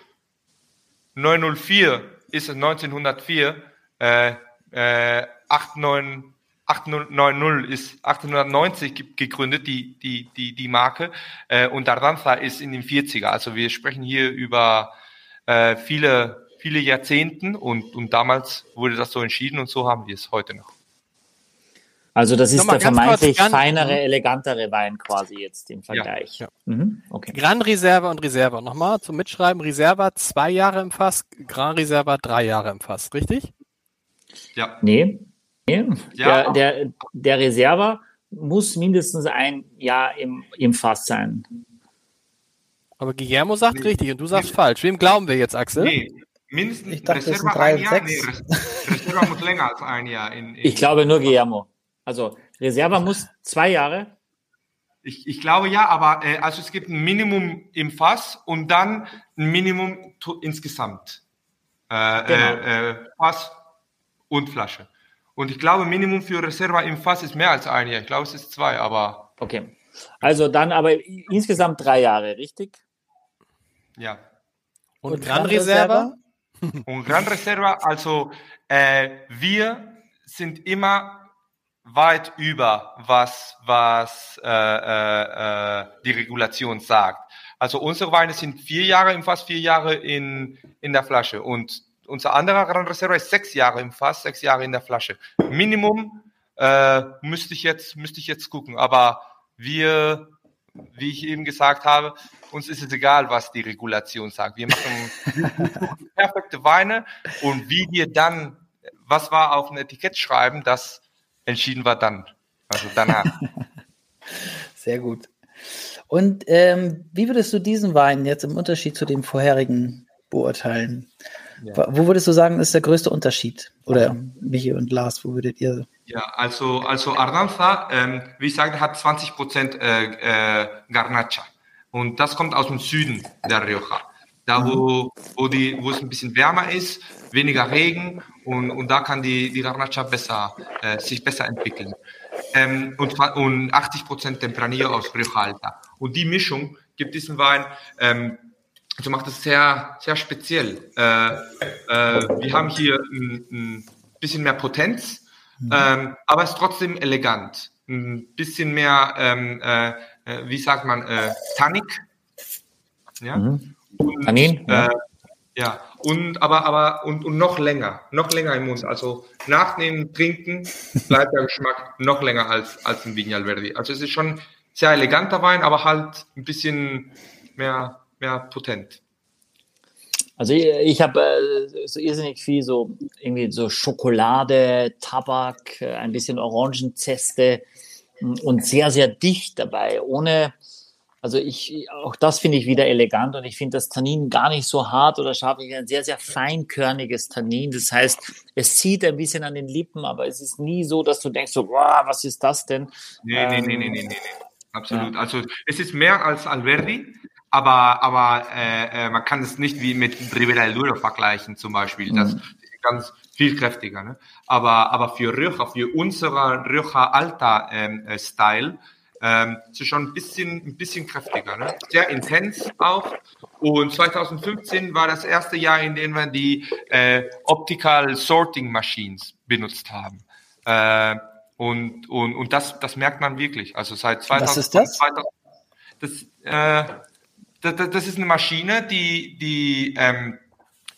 904 ist es 1904, äh, äh, 89, 890 ist 1890 gegründet, die, die, die, die Marke, äh, und Dardanza ist in den 40er. Also wir sprechen hier über äh, viele viele Jahrzehnten und, und damals wurde das so entschieden und so haben wir es heute noch. Also das ist der vermeintlich kurz, feinere, elegantere Wein quasi jetzt im Vergleich. Ja, ja. Mhm, okay. Gran Reserva und Reserva. Nochmal zum Mitschreiben. Reserva zwei Jahre im Fass, Gran Reserva drei Jahre im Fass, richtig? Ja. Nee. nee. Ja. Der, der, der Reserva muss mindestens ein Jahr im, im Fass sein. Aber Guillermo sagt nee. richtig und du sagst nee. falsch. Wem glauben wir jetzt, Axel? Nee, Mindestens ich dachte, Reserva drei ein Jahr? Nee, Reserva muss länger als ein Jahr. In, in ich glaube nur Guillermo. Also Reserva muss zwei Jahre. Ich, ich glaube ja, aber äh, also es gibt ein Minimum im Fass und dann ein Minimum insgesamt. Äh, genau. äh, äh, Fass und Flasche. Und ich glaube, Minimum für Reserva im Fass ist mehr als ein Jahr. Ich glaube, es ist zwei, aber. Okay. Also dann aber insgesamt drei Jahre, richtig? Ja. Und, und Gran Reserva? Und Gran Reserva, also äh, wir sind immer weit über, was, was äh, äh, äh, die Regulation sagt. Also unsere Weine sind vier Jahre im Fass, vier Jahre in, in der Flasche. Und unser anderer Gran Reserva ist sechs Jahre im Fass, sechs Jahre in der Flasche. Minimum äh, müsste ich jetzt müsste ich jetzt gucken. Aber wir wie ich eben gesagt habe, uns ist es egal, was die Regulation sagt. Wir machen [LAUGHS] perfekte Weine und wie wir dann, was war auf ein Etikett schreiben, das entschieden wir dann. Also danach. [LAUGHS] Sehr gut. Und ähm, wie würdest du diesen Wein jetzt im Unterschied zu dem vorherigen beurteilen? Ja. Wo würdest du sagen, ist der größte Unterschied? Oder Michi und Lars, wo würdet ihr? Ja, also, also Ardanza, ähm, wie ich sagte, hat 20 Prozent äh, äh, Garnacha. Und das kommt aus dem Süden der Rioja. Da, wo, wo, die, wo es ein bisschen wärmer ist, weniger Regen und, und da kann die, die Garnacha besser, äh, sich besser entwickeln. Ähm, und, und 80 Prozent Tempranillo aus Rioja Alta. Und die Mischung gibt diesen Wein ähm, also macht es sehr, sehr speziell. Äh, äh, wir haben hier ein, ein bisschen mehr Potenz, mhm. ähm, aber es ist trotzdem elegant. Ein bisschen mehr, ähm, äh, äh wie sagt man, äh, Tannik. Ja. Mhm. Und, Tannin, ja. Äh, ja. Und aber aber und, und noch länger, noch länger im Mund. Also nach dem Trinken bleibt der Geschmack noch länger als als im Vignal Verdi. Also es ist schon sehr eleganter Wein, aber halt ein bisschen mehr mehr potent. Also ich, ich habe äh, so irrsinnig viel so irgendwie so Schokolade, Tabak, äh, ein bisschen Orangenzeste mm, und sehr, sehr dicht dabei, ohne, also ich, auch das finde ich wieder elegant und ich finde das Tannin gar nicht so hart oder scharf. Ich ein sehr, sehr feinkörniges Tannin. Das heißt, es zieht ein bisschen an den Lippen, aber es ist nie so, dass du denkst so, wow, was ist das denn? Nee, nee, nee, nee, nee, nee. Absolut. Ja. Also es ist mehr als Alverdi, aber, aber äh, äh, man kann es nicht wie mit Ribera del Duero vergleichen zum Beispiel. Das mhm. ist ganz viel kräftiger. Ne? Aber, aber für Rioja, für unsere Rioja Alta ähm, äh, Style, ähm, ist schon ein bisschen, ein bisschen kräftiger. Ne? Sehr intens auch. Und 2015 war das erste Jahr, in dem wir die äh, Optical Sorting Machines benutzt haben. Äh, und, und, und das, das merkt man wirklich. Also seit 2000, Was ist das? 2000, das, äh, das, das ist eine Maschine, die, die ähm,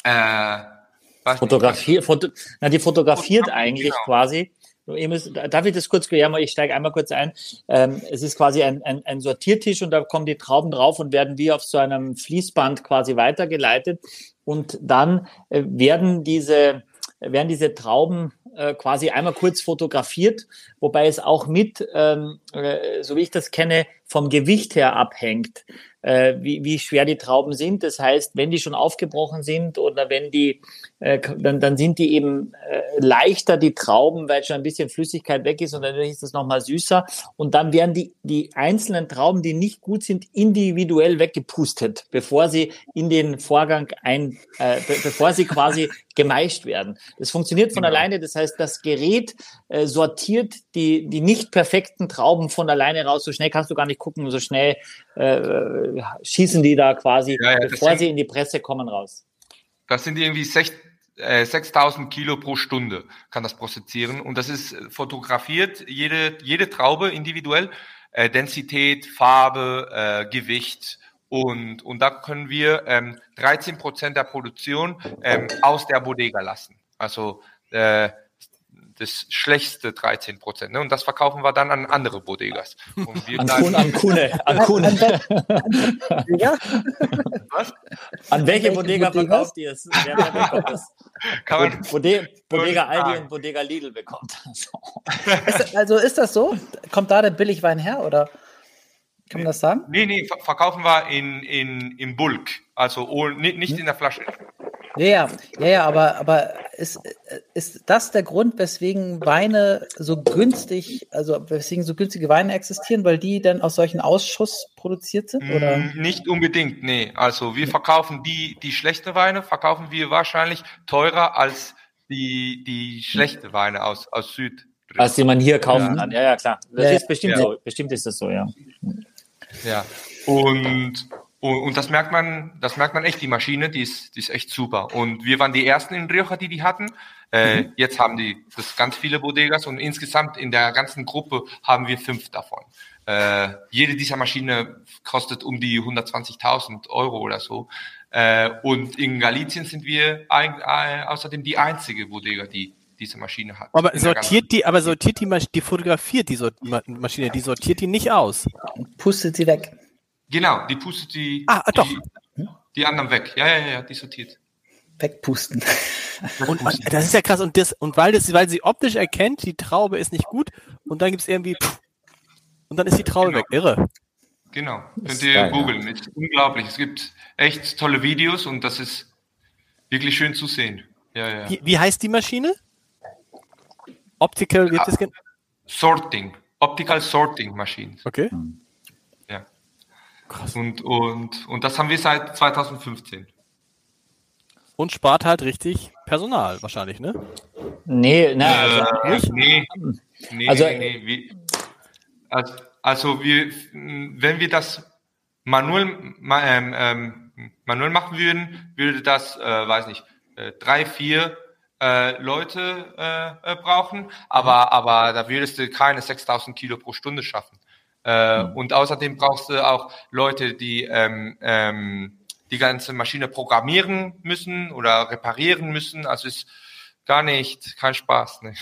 äh, fotografiert, foto, na, die fotografiert genau. eigentlich quasi. Müsst, darf ich das kurz klären? Ich steige einmal kurz ein. Ähm, es ist quasi ein, ein, ein Sortiertisch und da kommen die Trauben drauf und werden wie auf so einem Fließband quasi weitergeleitet. Und dann äh, werden diese, werden diese Trauben äh, quasi einmal kurz fotografiert, wobei es auch mit, ähm, äh, so wie ich das kenne, vom Gewicht her abhängt wie, wie schwer die Trauben sind. Das heißt, wenn die schon aufgebrochen sind oder wenn die, äh, dann, dann sind die eben äh, leichter, die Trauben, weil schon ein bisschen Flüssigkeit weg ist und dann ist das nochmal süßer. Und dann werden die, die einzelnen Trauben, die nicht gut sind, individuell weggepustet, bevor sie in den Vorgang ein, äh, be bevor sie quasi [LAUGHS] gemeischt werden. Das funktioniert von genau. alleine. Das heißt, das Gerät äh, sortiert die, die nicht perfekten Trauben von alleine raus. So schnell kannst du gar nicht gucken, so schnell äh, schießen die da quasi, ja, ja, bevor sind, sie in die Presse kommen, raus. Das sind irgendwie 6, äh, 6000 Kilo pro Stunde kann das prozessieren. Und das ist fotografiert, jede, jede Traube individuell, äh, Densität, Farbe, äh, Gewicht. Und, und da können wir ähm, 13 Prozent der Produktion ähm, aus der Bodega lassen. Also äh, das schlechteste 13 Prozent. Ne? Und das verkaufen wir dann an andere Bodegas. an, Kuhn, an Kuhne. An Kuhne. ja. Was? An welche Bodega verkauft ihr es? Wer, wer bekommt das? Kann man, Bodega, Bodega Aldi und Bodega Lidl bekommt das. also ist das so? Kommt da der Billigwein her oder kann man das sagen? Nee, nee, verkaufen wir in, in, in Bulk. Also nicht in der Flasche. Ja, ja, ja, aber, aber ist, ist das der Grund, weswegen Weine so günstig, also weswegen so günstige Weine existieren, weil die dann aus solchen Ausschuss produziert sind? Oder? Mm, nicht unbedingt, nee. Also wir verkaufen die, die schlechte Weine, verkaufen wir wahrscheinlich teurer als die, die schlechte Weine aus, aus Süd. Als die man hier kaufen ja. kann, ja, ja, klar. Das ja, ist bestimmt ja. so. Bestimmt ist das so, ja. Ja. Und und, und das merkt man, das merkt man echt, die Maschine, die ist, die ist echt super. Und wir waren die ersten in Rioja, die die hatten. Äh, mhm. Jetzt haben die das ganz viele Bodegas und insgesamt in der ganzen Gruppe haben wir fünf davon. Äh, jede dieser Maschine kostet um die 120.000 Euro oder so. Äh, und in Galicien sind wir ein, äh, außerdem die einzige Bodega, die diese Maschine hat. Aber sortiert die, aber sortiert die Maschine, die fotografiert die Maschine, die sortiert die nicht aus. Pustet sie weg. Genau, die pustet die, ah, doch. die, die anderen weg. Ja, ja, ja, die sortiert. Wegpusten. Und das ist ja krass. Und, das, und weil, das, weil sie optisch erkennt, die Traube ist nicht gut, und dann gibt es irgendwie. Und dann ist die Traube genau. weg. Irre. Genau. Könnt ihr googeln. Ist unglaublich. Es gibt echt tolle Videos und das ist wirklich schön zu sehen. Ja, ja. Wie, wie heißt die Maschine? Optical, das Sorting. Optical Sorting Machines. Okay. Krass. Und, und, und das haben wir seit 2015. Und spart halt richtig Personal wahrscheinlich, ne? Nee, na, also, äh, nee, nee, also, nee, nee. Wie, also, also wir, wenn wir das manuell, ähm, ähm, manuell machen würden, würde das, äh, weiß nicht, äh, drei, vier äh, Leute äh, äh brauchen, aber, aber da würdest du keine 6000 Kilo pro Stunde schaffen. Äh, mhm. Und außerdem brauchst du auch Leute, die ähm, ähm, die ganze Maschine programmieren müssen oder reparieren müssen. Also ist gar nicht kein Spaß. Ne?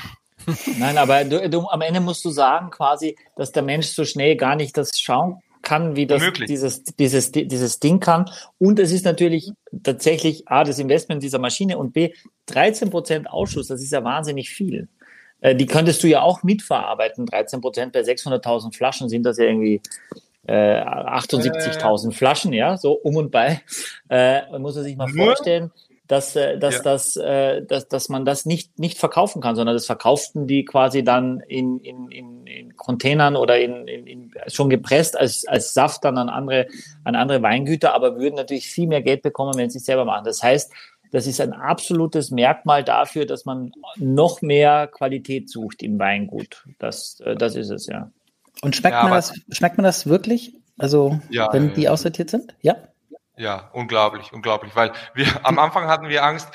[LAUGHS] Nein, aber du, du, am Ende musst du sagen quasi, dass der Mensch so schnell gar nicht das schauen kann, wie das dieses, dieses, dieses Ding kann. Und es ist natürlich tatsächlich A, das Investment dieser Maschine und B, 13 Prozent Ausschuss, das ist ja wahnsinnig viel. Äh, die könntest du ja auch mitverarbeiten. 13 Prozent bei 600.000 Flaschen sind das ja irgendwie äh, 78.000 äh. Flaschen, ja, so um und bei. Äh, man muss sich mal vorstellen, dass, äh, dass, ja. dass, äh, dass, dass man das nicht, nicht verkaufen kann, sondern das verkauften die quasi dann in, in, in, in Containern oder in, in, in schon gepresst als, als Saft dann an andere, an andere Weingüter, aber würden natürlich viel mehr Geld bekommen, wenn sie es selber machen. Das heißt, das ist ein absolutes Merkmal dafür, dass man noch mehr Qualität sucht im Weingut. Das, äh, das ist es, ja. Und schmeckt ja, man das, schmeckt man das wirklich? Also, ja, wenn die aussortiert sind? Ja. Ja, unglaublich, unglaublich, weil wir am Anfang hatten wir Angst,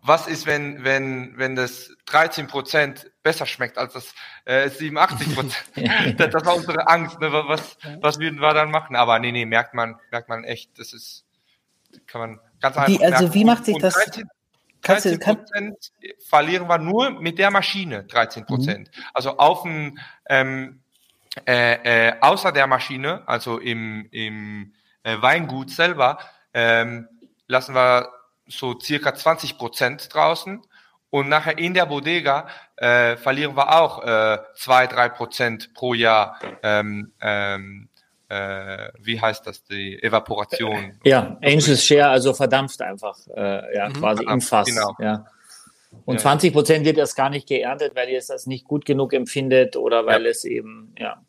was ist, wenn, wenn, wenn das 13 Prozent besser schmeckt als das äh, 87 Prozent? [LAUGHS] das, das war unsere Angst, ne? was, was würden wir dann machen? Aber nee, nee, merkt man, merkt man echt, das ist, kann man ganz einfach. Wie, also, wie macht sich das? 13, 13 Prozent verlieren wir nur mit der Maschine, 13 Prozent. Mhm. Also auf dem, ähm, äh, äh, außer der Maschine, also im, im äh, Weingut selber ähm, lassen wir so circa 20 Prozent draußen und nachher in der Bodega äh, verlieren wir auch äh, zwei, drei Prozent pro Jahr. Ähm, ähm, äh, wie heißt das, die Evaporation? Ja, Angels Share, also verdampft einfach, äh, ja, mhm. quasi im Fass. Genau. Ja. Und ja. 20 Prozent wird erst gar nicht geerntet, weil ihr es als nicht gut genug empfindet oder weil ja. es eben, ja.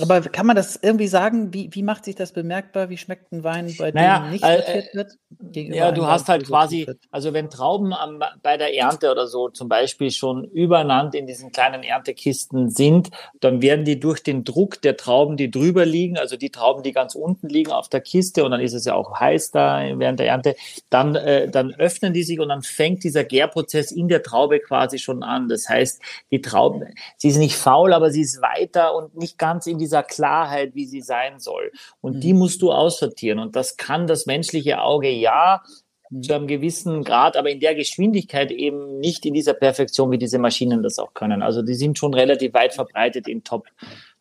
Aber kann man das irgendwie sagen? Wie, wie macht sich das bemerkbar? Wie schmeckt ein Wein, bei naja, dem nicht sortiert äh, wird? Ja, du hast halt quasi, also wenn Trauben am, bei der Ernte oder so zum Beispiel schon übereinander in diesen kleinen Erntekisten sind, dann werden die durch den Druck der Trauben, die drüber liegen, also die Trauben, die ganz unten liegen auf der Kiste und dann ist es ja auch heiß da während der Ernte, dann, äh, dann öffnen die sich und dann fängt dieser Gärprozess in der Traube quasi schon an. Das heißt, die Trauben, sie ist nicht faul, aber sie ist weiter und nicht ganz ganz in dieser Klarheit, wie sie sein soll. Und mhm. die musst du aussortieren. Und das kann das menschliche Auge ja mhm. zu einem gewissen Grad, aber in der Geschwindigkeit eben nicht in dieser Perfektion, wie diese Maschinen das auch können. Also die sind schon relativ weit verbreitet in Top,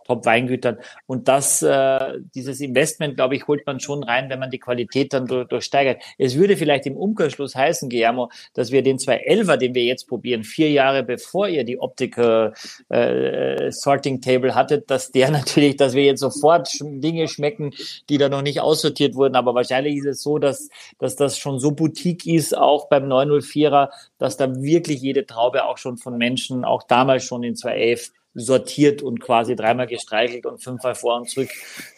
Top-Weingütern. Und das, äh, dieses Investment, glaube ich, holt man schon rein, wenn man die Qualität dann durch, durchsteigert. Es würde vielleicht im Umkehrschluss heißen, Guillermo, dass wir den 211er, den wir jetzt probieren, vier Jahre bevor ihr die Optiker äh, Sorting Table hattet, dass der [LAUGHS] natürlich, dass wir jetzt sofort Dinge schmecken, die da noch nicht aussortiert wurden. Aber wahrscheinlich ist es so, dass, dass das schon so Boutique ist, auch beim 904er, dass da wirklich jede Traube auch schon von Menschen, auch damals schon in 211 sortiert und quasi dreimal gestreichelt und fünfmal vor und zurück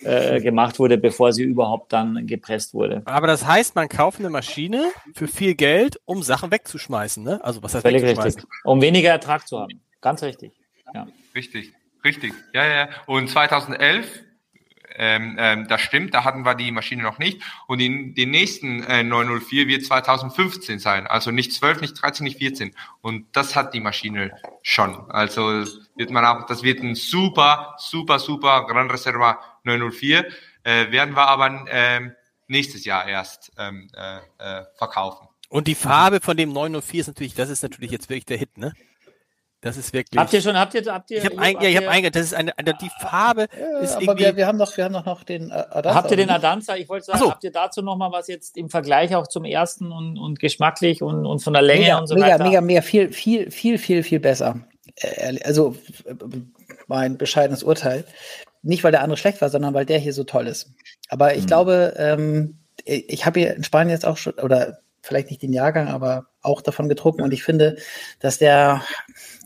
äh, gemacht wurde, bevor sie überhaupt dann gepresst wurde. Aber das heißt, man kauft eine Maschine für viel Geld, um Sachen wegzuschmeißen, ne? Also was heißt Völlig richtig. Um weniger Ertrag zu haben. Ganz richtig. Ja. Richtig, richtig. Ja, ja. Und 2011 ähm, ähm, das stimmt, da hatten wir die Maschine noch nicht. Und in den nächsten äh, 904 wird 2015 sein. Also nicht 12, nicht 13, nicht 14. Und das hat die Maschine schon. Also wird man auch, das wird ein super, super, super Gran Reserva 904. Äh, werden wir aber ähm, nächstes Jahr erst ähm, äh, äh, verkaufen. Und die Farbe von dem 904 ist natürlich, das ist natürlich jetzt wirklich der Hit, ne? Das ist wirklich. Habt ihr schon, habt ihr, habt ihr? Ich habe ein, ja, ich habe einge, das ist eine, eine die Farbe ja, ist aber irgendwie. Wir, wir haben noch, wir haben noch, noch den äh, Adanza. Habt ihr den Adanza? Ich wollte sagen, so. habt ihr dazu noch mal was jetzt im Vergleich auch zum ersten und, und geschmacklich und, und von der Länge mega, und so mega, weiter? Mega, mega, viel, viel, viel, viel, viel besser. Also mein bescheidenes Urteil. Nicht, weil der andere schlecht war, sondern weil der hier so toll ist. Aber ich hm. glaube, ähm, ich habe hier in Spanien jetzt auch schon, oder vielleicht nicht den Jahrgang, aber auch davon getrunken. Und ich finde, dass der,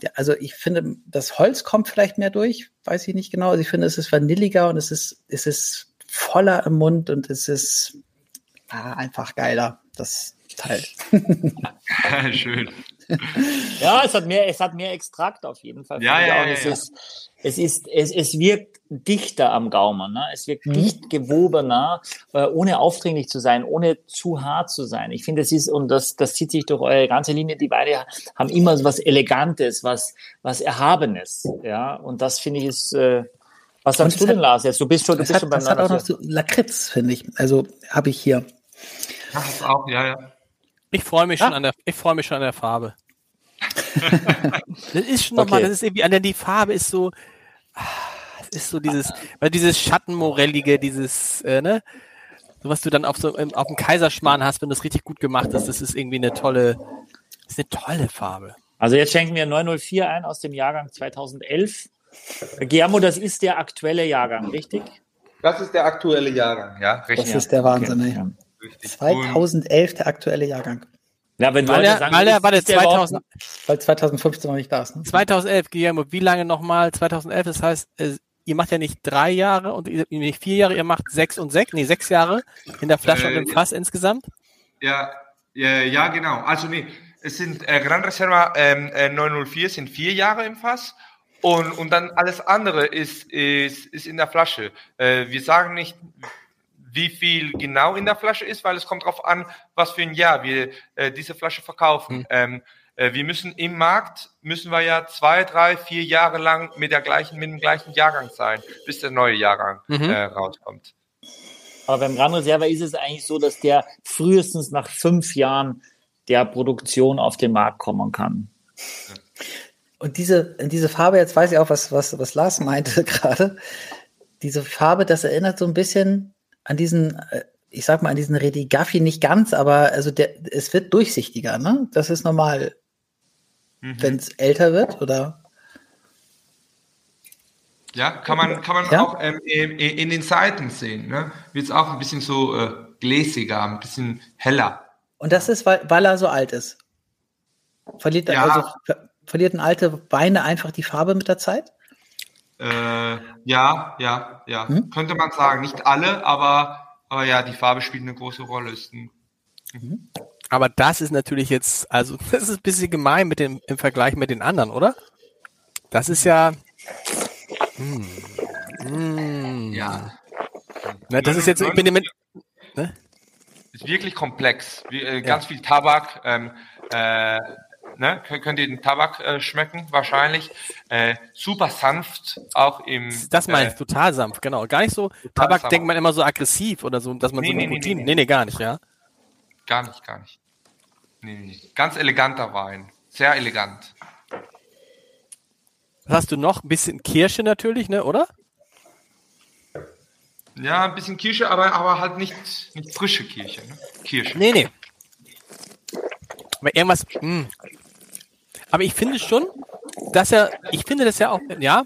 der, also ich finde, das Holz kommt vielleicht mehr durch, weiß ich nicht genau. Also ich finde, es ist vanilliger und es ist, es ist voller im Mund und es ist ah, einfach geiler, das Teil. [LAUGHS] Schön. [LAUGHS] ja, es hat mehr, es hat mehr Extrakt auf jeden Fall. Ja, ja, ja, es, ja. Ist, es ist, es, es wirkt dichter am Gaumen, ne? Es wirkt mhm. dicht gewobener, äh, ohne aufdringlich zu sein, ohne zu hart zu sein. Ich finde, es ist, und das, das zieht sich durch eure ganze Linie, die beide haben immer so was Elegantes, was, was Erhabenes, ja? Und das finde ich ist, äh, was sagst du denn, Lars? Jetzt, du bist schon, du bist hat, schon beim Das hat auch noch so Lakritz, finde ich. Also, habe ich hier. Ach, auch, ja, ja. Ich freue mich, schon an der, ich freue mich schon an der Farbe. [LAUGHS] das ist schon nochmal, okay. das ist irgendwie, an der, die Farbe ist so, ah, Das ist so dieses, weil dieses Schattenmorellige, dieses, äh, ne? So was du dann auf so auf dem Kaiserschmarrn hast, wenn das richtig gut gemacht ist, das ist irgendwie eine tolle, das ist eine tolle Farbe. Also jetzt schenken wir 904 ein aus dem Jahrgang 2011. Guillermo, das ist der aktuelle Jahrgang, richtig? Das ist der aktuelle Jahrgang, ja, richtig. Das ist der Wahnsinn, okay. Richtig. 2011 der aktuelle Jahrgang. Ja, wenn weil Leute sagen, weil der, war der 2000, weil 2015 noch nicht da ist. Ne? 2011, Guillermo, wie lange nochmal? 2011, das heißt, äh, ihr macht ja nicht drei Jahre und nicht vier Jahre, ihr macht sechs und sechs, nee, sechs Jahre in der Flasche äh, und im Fass insgesamt? Ja, ja, ja, genau. Also nee, es sind äh, Gran Reserva ähm, äh, 904 sind vier Jahre im Fass und, und dann alles andere ist, ist, ist in der Flasche. Äh, wir sagen nicht, wie viel genau in der Flasche ist, weil es kommt darauf an, was für ein Jahr wir äh, diese Flasche verkaufen. Mhm. Ähm, äh, wir müssen im Markt, müssen wir ja zwei, drei, vier Jahre lang mit, der gleichen, mit dem gleichen Jahrgang sein, bis der neue Jahrgang mhm. äh, rauskommt. Aber beim Gran Reserva ist es eigentlich so, dass der frühestens nach fünf Jahren der Produktion auf den Markt kommen kann. Und diese, diese Farbe, jetzt weiß ich auch, was, was, was Lars meinte [LAUGHS] gerade. Diese Farbe, das erinnert so ein bisschen an diesen, äh, ich sag mal, an diesen Redigaffi nicht ganz, aber also der, es wird durchsichtiger, ne? Das ist normal, mhm. wenn es älter wird, oder? Ja, kann man, kann man ja? auch ähm, in den Seiten sehen, ne? Wird es auch ein bisschen so äh, gläsiger, ein bisschen heller. Und das ist, weil, weil er so alt ist. Verliert, ja. also, ver verliert ein alte Weine einfach die Farbe mit der Zeit? Äh, ja, ja, ja. Hm? Könnte man sagen. Nicht alle, aber, aber ja, die Farbe spielt eine große Rolle. Mhm. Aber das ist natürlich jetzt, also [LAUGHS] das ist ein bisschen gemein mit dem, im Vergleich mit den anderen, oder? Das ist ja. Hm, hm. Ja. Na, das ist jetzt, ich bin mit, ne? Ist wirklich komplex. Wie, äh, ganz ja. viel Tabak, ähm, äh, ne? könnt ihr den Tabak äh, schmecken, wahrscheinlich. Äh, super sanft, auch im. Das meine ich, äh, total sanft, genau. Gar nicht so, Tabak sanft. denkt man immer so aggressiv oder so, dass man nee, so nee, Nikotin. Nee, nee, nee, gar nicht, ja. Gar nicht, gar nicht. Nee, nee. Ganz eleganter Wein. Sehr elegant. Was hast du noch? Ein bisschen Kirsche natürlich, ne, oder? Ja, ein bisschen Kirsche, aber, aber halt nicht, nicht frische Kirsche. Ne? Kirsche. Nee, nee. Aber irgendwas, mh, hm. Aber ich finde schon, dass er, ich finde das ja auch, ja,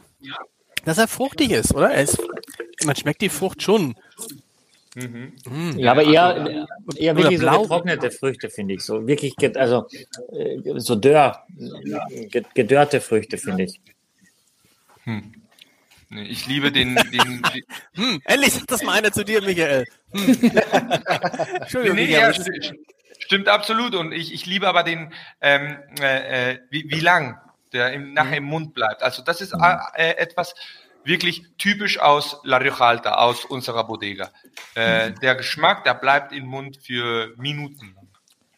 dass er fruchtig ist, oder? Er ist, man schmeckt die Frucht schon. Mhm. Mhm. Ja, aber eher, eher wirklich so getrocknete Früchte, finde ich. So wirklich, also äh, so dörr, gedörrte Früchte, finde ich. Hm. Ich liebe den. den [LAUGHS] hm, endlich sagt das mal einer zu dir, Michael. Hm. [LAUGHS] Entschuldigung, nee, Michael, ja, Stimmt absolut. Und ich, ich liebe aber den, ähm, äh, äh, wie, wie lang der im, nachher im Mund bleibt. Also das ist mhm. äh, etwas wirklich typisch aus La Rioja Alta, aus unserer Bodega. Äh, mhm. Der Geschmack, der bleibt im Mund für Minuten.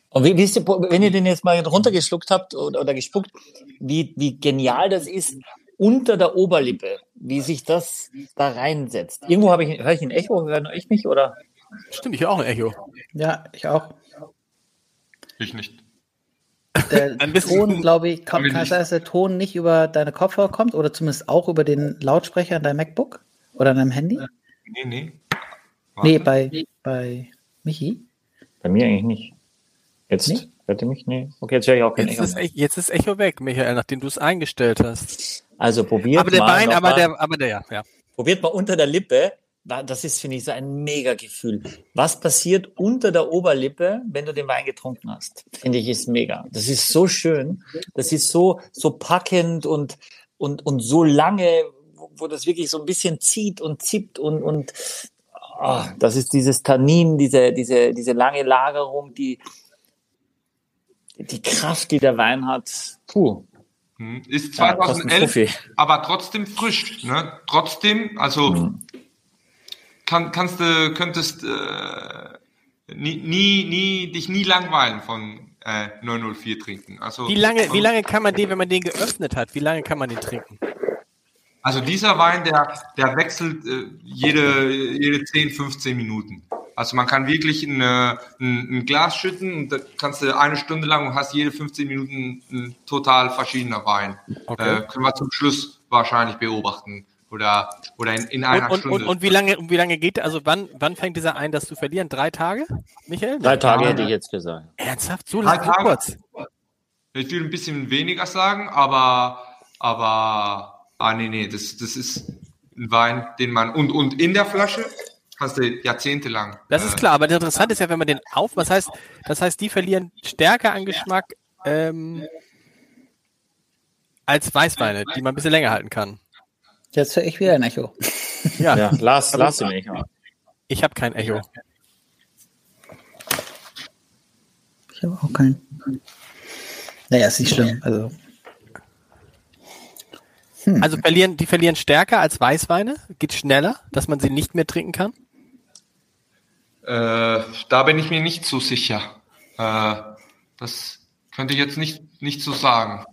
Und wie, wie ist, wenn ihr den jetzt mal runtergeschluckt habt oder, oder gespuckt, wie, wie genial das ist unter der Oberlippe, wie sich das da reinsetzt. Irgendwo habe ich, höre ich ein Echo, höre ich mich oder? Stimmt, ich höre auch ein Echo. Ja, ich auch. Ich nicht. Der Ton, glaube ich, kommt, kann sein, dass der Ton nicht über deine Kopfhörer kommt oder zumindest auch über den Lautsprecher in deinem MacBook oder in deinem Handy? Nee, nee. Warte. Nee, bei, bei Michi? Bei mir eigentlich nicht. Jetzt nee? hört ihr mich? Nee. Okay, jetzt höre ich auch kein jetzt Echo. Ist, jetzt ist Echo weg, Michael, nachdem du es eingestellt hast. Also probiert aber der mal. Bein, aber der, aber der, ja, ja. Probiert mal unter der Lippe das ist, finde ich, so ein mega Gefühl. Was passiert unter der Oberlippe, wenn du den Wein getrunken hast? Finde ich, ist mega. Das ist so schön. Das ist so, so packend und, und, und so lange, wo, wo das wirklich so ein bisschen zieht und zippt und, und, oh, das ist dieses Tannin, diese, diese, diese lange Lagerung, die, die Kraft, die der Wein hat. Puh. Hm, ist 2011, ja, aber trotzdem frisch, ne? Trotzdem, also, mhm kann, kannst du, könntest äh, nie, nie, nie, dich nie langweilen von äh, 904 trinken. Also, wie lange, wie lange kann man den, wenn man den geöffnet hat, wie lange kann man den trinken? Also dieser Wein, der, der wechselt äh, jede, jede 10, 15 Minuten. Also man kann wirklich eine, ein, ein, Glas schütten und da kannst du eine Stunde lang und hast jede 15 Minuten ein total verschiedener Wein. Okay. Äh, können wir zum Schluss wahrscheinlich beobachten oder, oder in, in einer und, Stunde. Und, und, wie lange, wie lange geht, also wann, wann fängt dieser ein, das zu verlieren? Drei Tage, Michael? Drei Tage hätte ich jetzt gesagt. Ernsthaft? So lange, so kurz? Ich will ein bisschen weniger sagen, aber, aber, ah, nee, nee, das, das ist ein Wein, den man, und, und in der Flasche hast du jahrzehntelang. Das ist äh, klar, aber das Interessante ist ja, wenn man den auf, was heißt, das heißt, die verlieren stärker an Geschmack, ähm, als Weißweine, die man ein bisschen länger halten kann. Jetzt höre ich wieder ein Echo. Ja, Ja, lass, lass ihn nicht. ich habe kein Echo. Ich habe auch keinen. Naja, ist nicht schlimm. Also, Also verlieren, die verlieren stärker als Weißweine, geht schneller, dass man sie nicht mehr trinken kann. Äh, da bin ich mir nicht so sicher. Äh, das könnte ich jetzt nicht, nicht so sagen.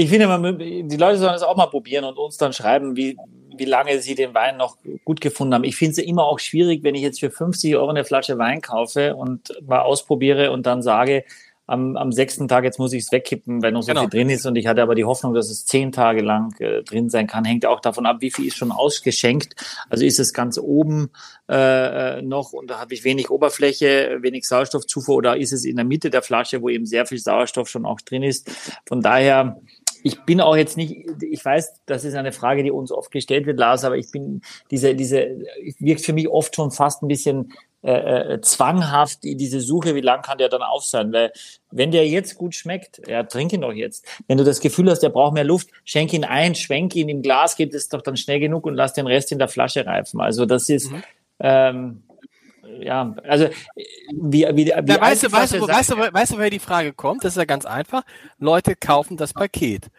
Ich finde, man, die Leute sollen es auch mal probieren und uns dann schreiben, wie, wie lange sie den Wein noch gut gefunden haben. Ich finde es immer auch schwierig, wenn ich jetzt für 50 Euro eine Flasche Wein kaufe und mal ausprobiere und dann sage, am, am sechsten Tag, jetzt muss ich es wegkippen, weil noch so Genau. viel drin ist. Und ich hatte aber die Hoffnung, dass es zehn Tage lang äh, drin sein kann. Hängt auch davon ab, wie viel ist schon ausgeschenkt. Also ist es ganz oben äh, äh, noch und da habe ich wenig Oberfläche, wenig Sauerstoffzufuhr oder ist es in der Mitte der Flasche, wo eben sehr viel Sauerstoff schon auch drin ist. Von daher, ich bin auch jetzt nicht, ich weiß, das ist eine Frage, die uns oft gestellt wird, Lars, aber ich bin, diese, diese, wirkt für mich oft schon fast ein bisschen äh, äh, zwanghaft diese Suche, wie lang kann der dann auf sein? Weil wenn der jetzt gut schmeckt, ja, trink ihn doch jetzt. Wenn du das Gefühl hast, der braucht mehr Luft, schenk ihn ein, schwenk ihn im Glas, geht es doch dann schnell genug und lass den Rest in der Flasche reifen. Also das ist, ähm, ja, also äh, wie, wie, wie Ja, weißt, du, weißt, du, weißt, du, weißt du, woher die Frage kommt? Das ist ja ganz einfach. Leute kaufen das Paket,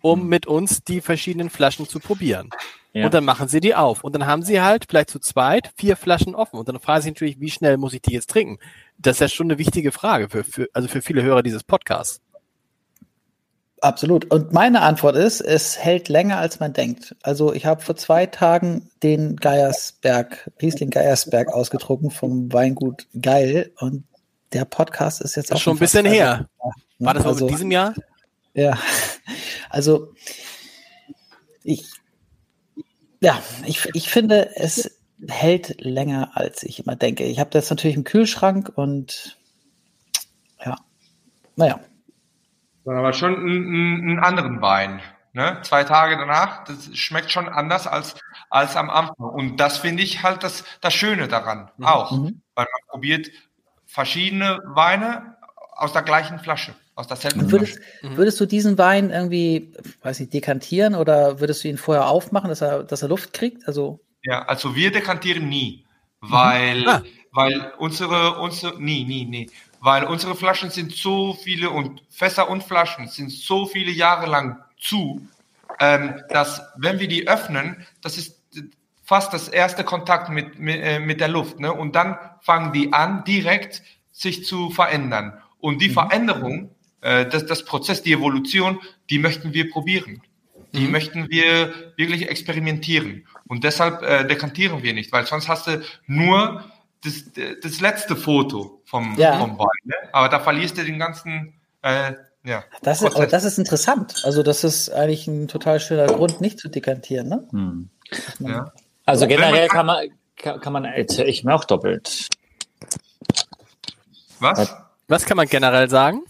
um mit uns die verschiedenen Flaschen zu probieren. Ja. Und dann machen sie die auf. Und dann haben sie halt vielleicht zu zweit vier Flaschen offen. Und dann fragen sie natürlich, wie schnell muss ich die jetzt trinken? Das ist ja schon eine wichtige Frage für, für, also für viele Hörer dieses Podcasts. Absolut. Und meine Antwort ist, es hält länger, als man denkt. Also ich habe vor zwei Tagen den Geiersberg, Riesling Geiersberg ausgetrunken vom Weingut Geil. Und der Podcast ist jetzt auch schon ein bisschen her. War das also, auch in diesem Jahr? Ja, also ich, ja, ich, ich finde, es hält länger, als ich immer denke. Ich habe das natürlich im Kühlschrank und ja, naja. Aber schon einen, einen anderen Wein. Ne? Zwei Tage danach, das schmeckt schon anders als, als am Anfang. Und das finde ich halt das, das Schöne daran auch. Mhm. Weil man probiert verschiedene Weine aus der gleichen Flasche, aus derselben Würdest, Flasche. würdest du diesen Wein irgendwie, weiß ich, dekantieren oder würdest du ihn vorher aufmachen, dass er, dass er Luft kriegt? Also, Ja, also wir dekantieren nie, weil, Ah. weil unsere, unsere, nie, nie, nie, weil unsere Flaschen sind so viele und Fässer und Flaschen sind so viele Jahre lang zu, ähm, dass wenn wir die öffnen, das ist fast das erste Kontakt mit, mit, äh, mit der Luft, ne? Und dann fangen die an, direkt sich zu verändern. Und die Veränderung, äh, das, das Prozess, die Evolution, die möchten wir probieren. Die möchten wir wirklich experimentieren. Und deshalb äh, dekantieren wir nicht, weil sonst hast du nur das, das letzte Foto vom, Ja. vom Wein. Ne? Aber da verlierst du den ganzen, äh, ja. das ist, aber das ist interessant. Also, das ist eigentlich ein total schöner Grund, nicht zu dekantieren, ne? Hm. ja. Also generell kann- kann man, kann, kann man, jetzt höre ich mir auch doppelt. Was? Was kann man generell sagen?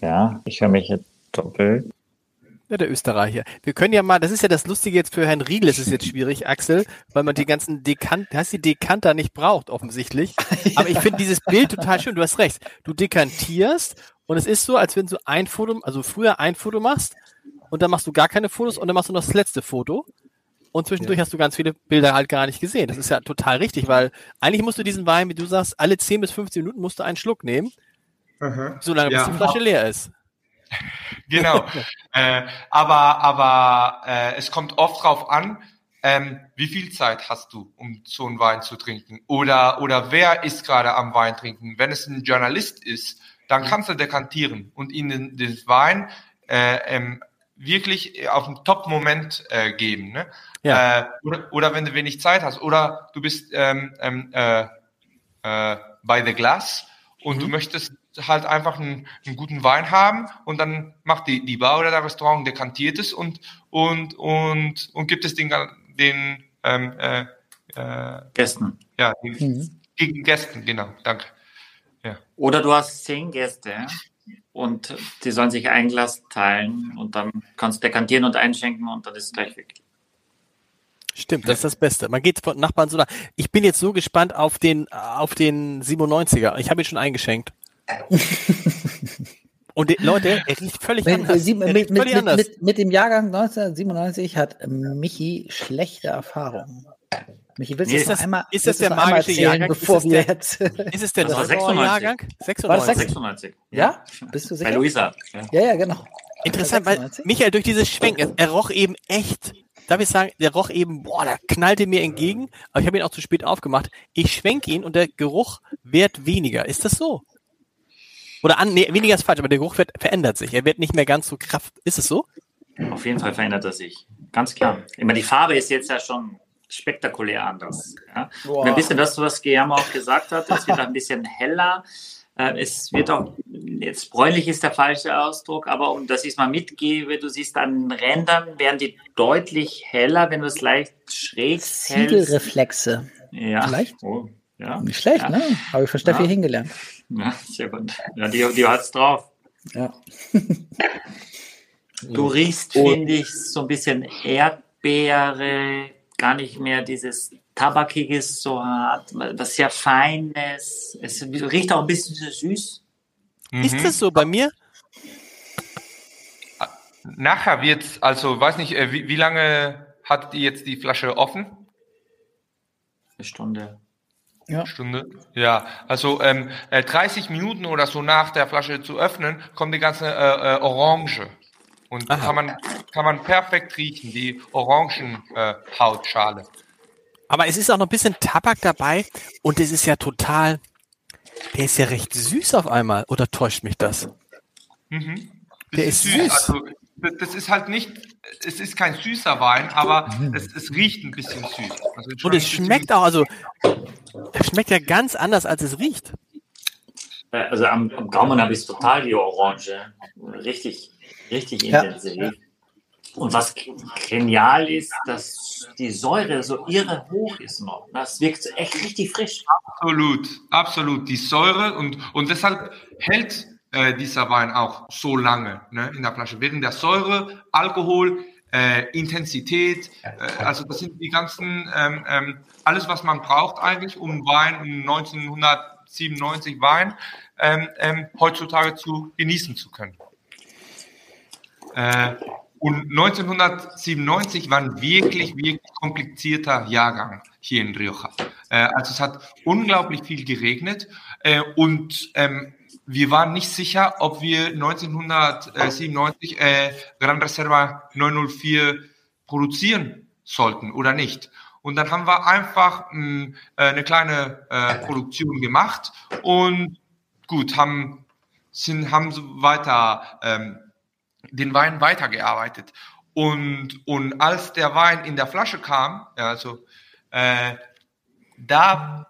Ja, ich höre mich jetzt doppelt. Ja, der Österreicher. Wir können ja mal, das ist ja das Lustige jetzt für Herrn Riegel, ist es jetzt schwierig, [LAUGHS] Axel, weil man die ganzen Dekant, hast die Dekanter nicht braucht, offensichtlich. Aber ich finde dieses Bild total schön, du hast recht. Du dekantierst und es ist so, als wenn du ein Foto, also früher ein Foto machst und dann machst du gar keine Fotos und dann machst du noch das letzte Foto. Und zwischendurch hast du ganz viele Bilder halt gar nicht gesehen. Das ist ja total richtig, weil eigentlich musst du diesen Wein, wie du sagst, alle 10 bis 15 Minuten musst du einen Schluck nehmen, solange Ja. bis die Flasche leer ist. [LAUGHS] Genau. äh, aber aber äh, es kommt oft drauf an, ähm, wie viel Zeit hast du, um so einen Wein zu trinken? Oder, oder wer ist gerade am Wein trinken? Wenn es ein Journalist ist, dann kannst du dekantieren und ihnen den Wein äh, ähm, wirklich auf den Top-Moment äh, geben. Ne? Ja. Äh, oder, oder wenn du wenig Zeit hast. Oder du bist ähm, ähm, äh, äh, bei The Glass und du möchtest halt einfach einen, einen guten Wein haben und dann macht die, die Bar oder der Restaurant dekantiert es und, und, und, und gibt es den, den ähm, äh, äh, Gästen. Ja, den, mhm. Gästen, genau, danke. Ja. Oder du hast zehn Gäste und die sollen sich ein Glas teilen und dann kannst du dekantieren und einschenken und dann ist es gleich weg. Stimmt, das ist das Beste. Man geht von Nachbarn so nach. Ich bin jetzt so gespannt auf den, auf den 97er. Ich habe ihn schon eingeschenkt. Und die, Leute, er riecht völlig Wenn, anders. Sie, mit, mit, völlig anders. Mit, mit, dem Jahrgang 1997 hat Michi schlechte Erfahrungen. Michi, willst nee, ist das, einmal, ist das der magische erzählen, Jahrgang? Bevor ist, wir jetzt ist es der 96. Jahrgang? 96. War das 96? Ja? ja? Bist du sicher? Bei Luisa. Ja, ja, ja genau. Interessant, weil Michael durch dieses Schwenken, er roch eben echt darf ich sagen, der roch eben, boah, der knallte mir entgegen, aber ich habe ihn auch zu spät aufgemacht. Ich schwenke ihn und der Geruch wird weniger. Ist das so? Oder an, nee, weniger ist falsch, aber der Geruch wird, verändert sich. Er wird nicht mehr ganz so kraft. Ist es so? Auf jeden Fall verändert er sich. Ganz klar. Immer die Farbe ist jetzt ja schon spektakulär anders. Ja? Und ein bisschen das, was Guillermo auch gesagt hat, es wird ein bisschen heller. Äh, es wird auch, jetzt bräunlich ist der falsche Ausdruck, aber um dass ich es mal mitgebe, du siehst an den Rändern, werden die deutlich heller, wenn du es leicht schräg hältst. Ziegelreflexe. Ja. Vielleicht? Oh, ja. Nicht schlecht, ja. ne? Habe ich von Steffi ja. hingelernt. [LAUGHS] Ja, sehr gut. Ja, die, die hat es drauf. Ja. [LAUGHS] du riechst, finde ich, so ein bisschen Erdbeere, gar nicht mehr dieses Tabakiges so hat, was sehr Feines. Es riecht auch ein bisschen süß. Mhm. Ist das so bei mir? Nachher wird also weiß nicht, äh, wie, wie lange hat die jetzt die Flasche offen? Eine Stunde. Ja. Stunde. Ja, also ähm, 30 äh, Minuten oder so nach der Flasche zu öffnen, kommt die ganze äh, äh, Orange. Und kann man, kann man perfekt riechen, die Orangenhautschale. Äh, Aber es ist auch noch ein bisschen Tabak dabei und es ist ja total, der ist ja recht süß auf einmal. Oder täuscht mich das? Mhm. Das der ist süß. süß. Also, das ist halt nicht, es ist kein süßer Wein, aber mhm. es, es, riecht ein bisschen süß. Also und es schmeckt auch, also es schmeckt ja ganz anders, als es riecht. Also am, am Gaumen habe ich total die Orange. Richtig, richtig ja. intensiv. Und was genial ist, dass die Säure so irre hoch ist noch. Das wirkt echt richtig frisch. Absolut, absolut. Die Säure und, und deshalb hält äh, dieser Wein auch so lange ne, in der Flasche. Wegen der Säure, Alkohol, äh, Intensität, äh, also das sind die ganzen, ähm, ähm, alles was man braucht eigentlich, um Wein, um 1997 Wein ähm, ähm, heutzutage zu genießen zu können. Äh, und 1997 war ein wirklich, wirklich komplizierter Jahrgang hier in Rioja. Äh, also es hat unglaublich viel geregnet äh, und ähm, wir waren nicht sicher, ob wir 1997 äh, Gran Reserva 904 produzieren sollten oder nicht. Und dann haben wir einfach mh, hm, äh, eine kleine äh, Produktion gemacht und gut, haben, sind, haben weiter ähm, den Wein weitergearbeitet. Und, und als der Wein in der Flasche kam, ja, also äh, da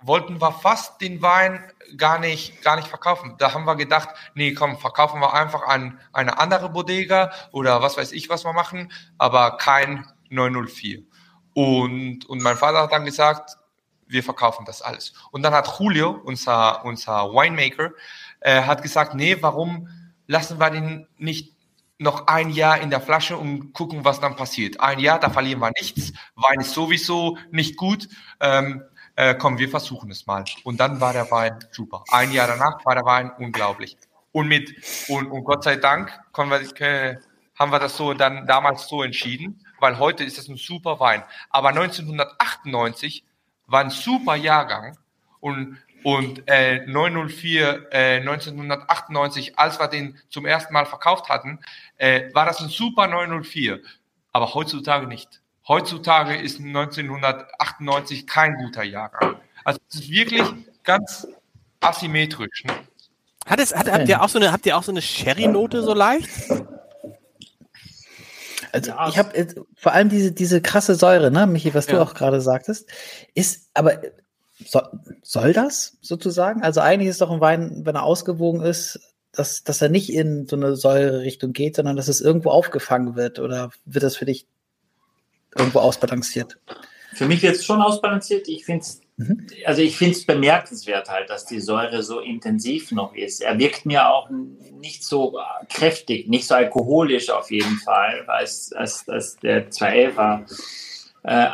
wollten wir fast den Wein gar nicht, gar nicht verkaufen. Da haben wir gedacht, nee, komm, verkaufen wir einfach an eine andere Bodega oder was weiß ich, was wir machen, aber kein 904. Und, und mein Vater hat dann gesagt, wir verkaufen das alles. Und dann hat Julio, unser, unser Winemaker, äh, hat gesagt, nee, warum lassen wir den nicht noch ein Jahr in der Flasche und gucken, was dann passiert. Ein Jahr, da verlieren wir nichts. Wein ist sowieso nicht gut. Ähm, äh, komm, wir versuchen es mal. Und dann war der Wein super. Ein Jahr danach war der Wein unglaublich. Und mit und, und Gott sei Dank wir, äh, haben wir das so dann damals so entschieden, weil heute ist es ein super Wein. Aber 1998 war ein super Jahrgang und und äh, 904 äh, 1998, als wir den zum ersten Mal verkauft hatten, äh, war das ein super 904. Aber heutzutage nicht. Heutzutage ist 1998 kein guter Jahrgang. Also es ist wirklich ganz asymmetrisch. Ne? Hat es, hat, habt ihr auch so eine, habt ihr auch so eine Sherry-Note so leicht? Also ja. ich habe vor allem diese, diese krasse Säure, ne, Michi, was ja. du auch gerade sagtest, ist, aber so, soll das sozusagen? Also eigentlich ist doch ein Wein, wenn er ausgewogen ist, dass, dass er nicht in so eine Säure-Richtung geht, sondern dass es irgendwo aufgefangen wird. Oder wird das für dich irgendwo ausbalanciert? Für mich wird es schon ausbalanciert. Ich finde es mhm. also ich finde es bemerkenswert halt, dass die Säure so intensiv noch ist. Er wirkt mir auch nicht so kräftig, nicht so alkoholisch auf jeden Fall, als, als, als der 2 war. Äh,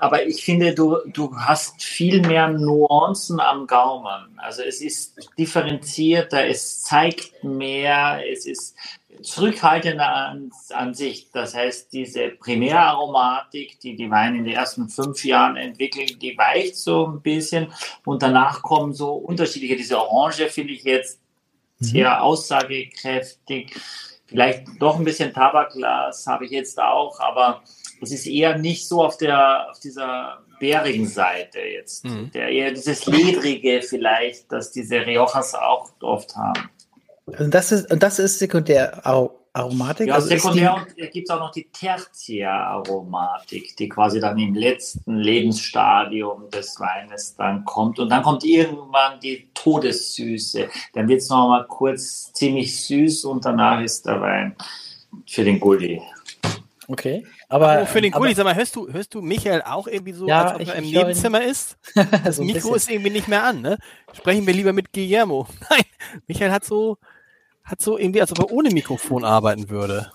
aber ich finde, du, du hast viel mehr Nuancen am Gaumen. Also es ist differenzierter, es zeigt mehr, es ist zurückhaltender an, an sich. Das heißt, diese Primäraromatik, die die Weine in den ersten fünf Jahren entwickeln, die weicht so ein bisschen und danach kommen so unterschiedliche. Diese Orange finde ich jetzt mhm. sehr aussagekräftig. Vielleicht doch ein bisschen Tabakglas habe ich jetzt auch, aber es ist eher nicht so auf der auf dieser bärigen Seite jetzt. Mhm. Der eher dieses Ledrige vielleicht, das diese Riojas auch oft haben. Und das ist, und das ist sekundär Aromatik? Ja, also sekundär gibt es auch noch die Tertiäraromatik, die quasi dann im letzten Lebensstadium des Weines dann kommt. Und dann kommt irgendwann die Todessüße. Dann wird es noch mal kurz ziemlich süß und danach ist der Wein für den Gulli. Okay. Aber oh, für den Gulli, sag mal, hörst du, hörst du Michael auch irgendwie so, ja, als ob er im Nebenzimmer ist? [LAUGHS] Das so Mikro ist irgendwie nicht mehr an, ne? Sprechen wir lieber mit Guillermo. [LAUGHS] Nein, Michael hat so, hat so irgendwie, als ob er ohne Mikrofon arbeiten würde.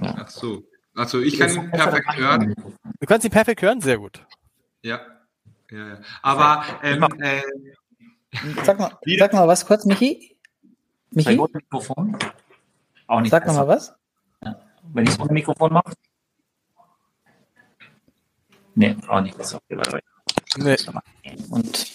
Ach so. Also ich kann ihn perfekt hören. Du kannst ihn perfekt hören? Sehr gut. Ja. ja, ja. Aber ähm, äh, sag, mal, sag mal was kurz, Michi. Michi? Mikrofon. Auch nicht sag besser. mal was. Ja. Wenn ich es ohne Mikrofon mache. Nee, auch nicht besser. Nee. Und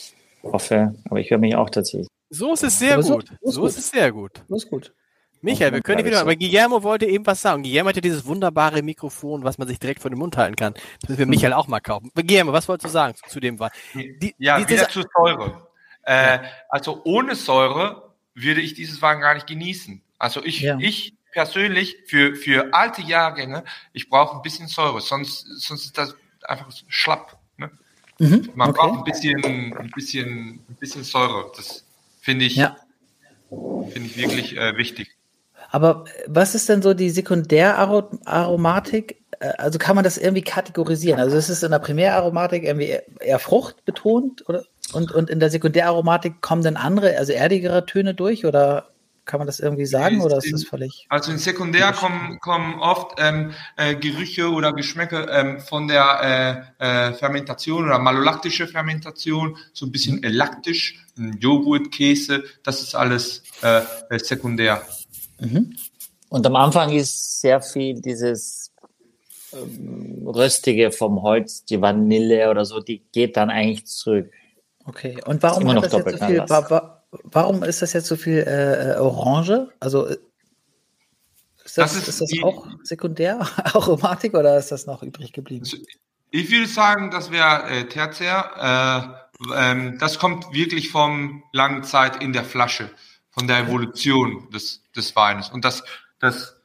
hoffe, aber ich höre mich auch tatsächlich. So ist es sehr gut. So, so ist es sehr gut. So ist gut. Michael, wir können wieder, aber Guillermo wollte eben was sagen. Guillermo hatte dieses wunderbare Mikrofon, was man sich direkt vor den Mund halten kann. Das müssen wir Michael auch mal kaufen. Guillermo, was wolltest du sagen zu dem Wein? ja, die, wieder zu Säure. Äh, also ohne Säure würde ich dieses Wein gar nicht genießen. Also ich, ja. ich persönlich für, für alte Jahrgänge, ich brauche ein bisschen Säure, sonst, sonst ist das einfach schlapp. Ne? Mhm, Man okay. braucht ein bisschen, ein bisschen, ein bisschen Säure. Das Finde ich, ja. finde ich wirklich äh, wichtig. Aber was ist denn so die Sekundäraromatik? Äh, also kann man das irgendwie kategorisieren? Also ist es in der Primäraromatik irgendwie eher fruchtbetont oder und, und in der Sekundäraromatik kommen dann andere, also erdigere Töne durch oder kann man das irgendwie sagen oder ist das völlig? Also in Sekundär kommen, kommen oft ähm, äh, Gerüche oder Geschmäcke ähm, von der äh, äh, Fermentation oder malolaktische Fermentation, so ein bisschen mhm. laktisch, Joghurt, Käse, das ist alles äh, äh, sekundär. Mhm. Und am Anfang ist sehr viel dieses ähm, Röstige vom Holz, die Vanille oder so, die geht dann eigentlich zurück. Okay, und warum hat das jetzt so viel, warum ist das jetzt so viel äh, äh Orange? Also äh, ist das, das ist, ist das auch sekundär [LAUGHS] Aromatik oder ist das noch übrig geblieben? Ich würde sagen, das wäre äh, tertiär. Äh, ähm, das kommt wirklich vom langen Zeit in der Flasche, von der Evolution des, des Weines. Und das, das,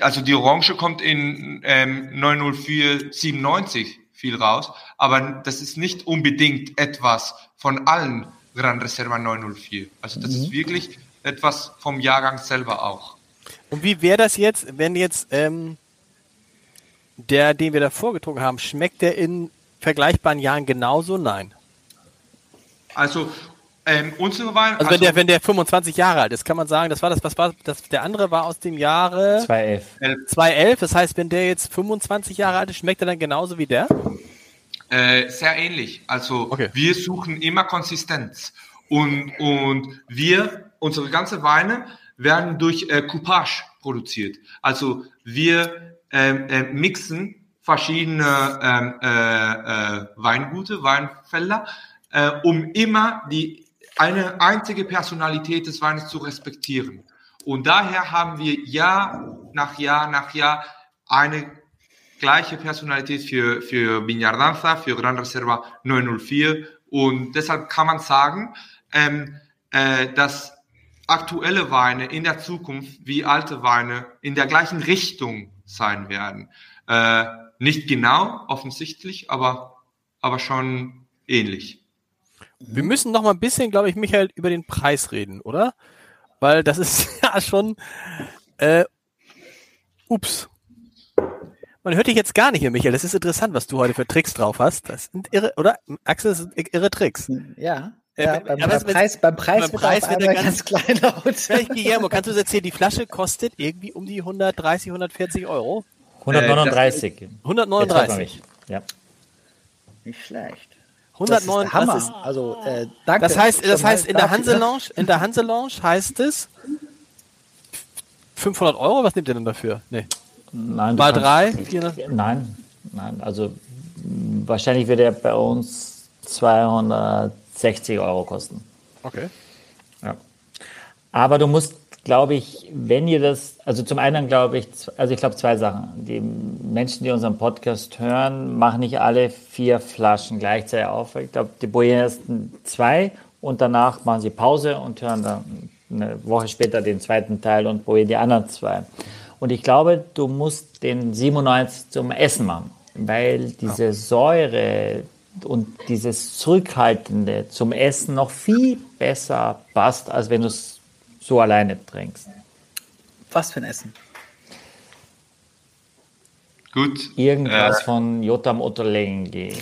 also die Orange kommt in ähm, 90497 viel raus, aber das ist nicht unbedingt etwas von allen Gran Reserva 904. Also das mhm. ist wirklich etwas vom Jahrgang selber auch. Und wie wäre das jetzt, wenn jetzt ähm, der, den wir da vorgetrunken haben, schmeckt der in vergleichbaren Jahren genauso? Nein. Also ähm, unsere Wein. Also, also, wenn der, wenn der 25 Jahre alt ist, kann man sagen, das war das, was war das? Der andere war aus dem Jahre 2011. 2011. Das heißt, wenn der jetzt 25 Jahre alt ist, schmeckt er dann genauso wie der? Äh, sehr ähnlich. Also okay. wir suchen immer Konsistenz und, und wir, unsere ganze Weine werden durch äh, Coupage produziert. Also wir ähm, äh, mixen verschiedene ähm, äh, äh, Weingute, Weinfelder, äh, um immer die eine einzige Personalität des Weines zu respektieren. Und daher haben wir Jahr nach Jahr nach Jahr eine gleiche Personalität für, für Viñardanza, für Gran Reserva 904. Und deshalb kann man sagen, ähm, äh, dass aktuelle Weine in der Zukunft wie alte Weine in der gleichen Richtung sein werden. Äh, nicht genau, offensichtlich, aber, aber schon ähnlich. Wir müssen noch mal ein bisschen, glaube ich, Michael, über den Preis reden, oder? Weil das ist [LAUGHS] ja schon, äh, ups. Man hört dich jetzt gar nicht mehr, Michael. Das ist interessant, was du heute für Tricks drauf hast. Das sind irre, oder? Axel, das sind irre Tricks. Ja. Äh, ja aber beim, beim, Preis, beim Preis beim wird Preis er wird er ganz- ganz, klein laut. Vielleicht, Guillermo, kannst du uns erzählen, die Flasche kostet irgendwie um die 130, 140 Euro? 139. Jetzt 139. hört man mich. Ja. Nicht schlecht. Das ist 109, Hammer. das ist, also, äh, danke. Das heißt, das heißt in der. Hanse Lounge, in der Hanse Lounge heißt es 500 Euro. Was nehmt ihr denn dafür? Nee. Nein, Mal kannst- drei, 400. Nein, nein. Also wahrscheinlich wird er bei uns 260 Euro kosten. Okay. Ja. Aber du musst, glaube ich, wenn ihr das, also zum einen glaube ich, also ich glaube zwei Sachen. Die Menschen, die unseren Podcast hören, machen nicht alle vier Flaschen gleichzeitig auf. Ich glaube, die probieren erst zwei und danach machen sie Pause und hören dann eine Woche später den zweiten Teil und probieren die anderen zwei. Und ich glaube, du musst den 97 zum Essen machen, weil diese Säure und dieses Zurückhaltende zum Essen noch viel besser passt, als wenn du es so alleine trinkst. Was für ein Essen? Gut. Irgendwas Äh, von Jotam Ottolenghi.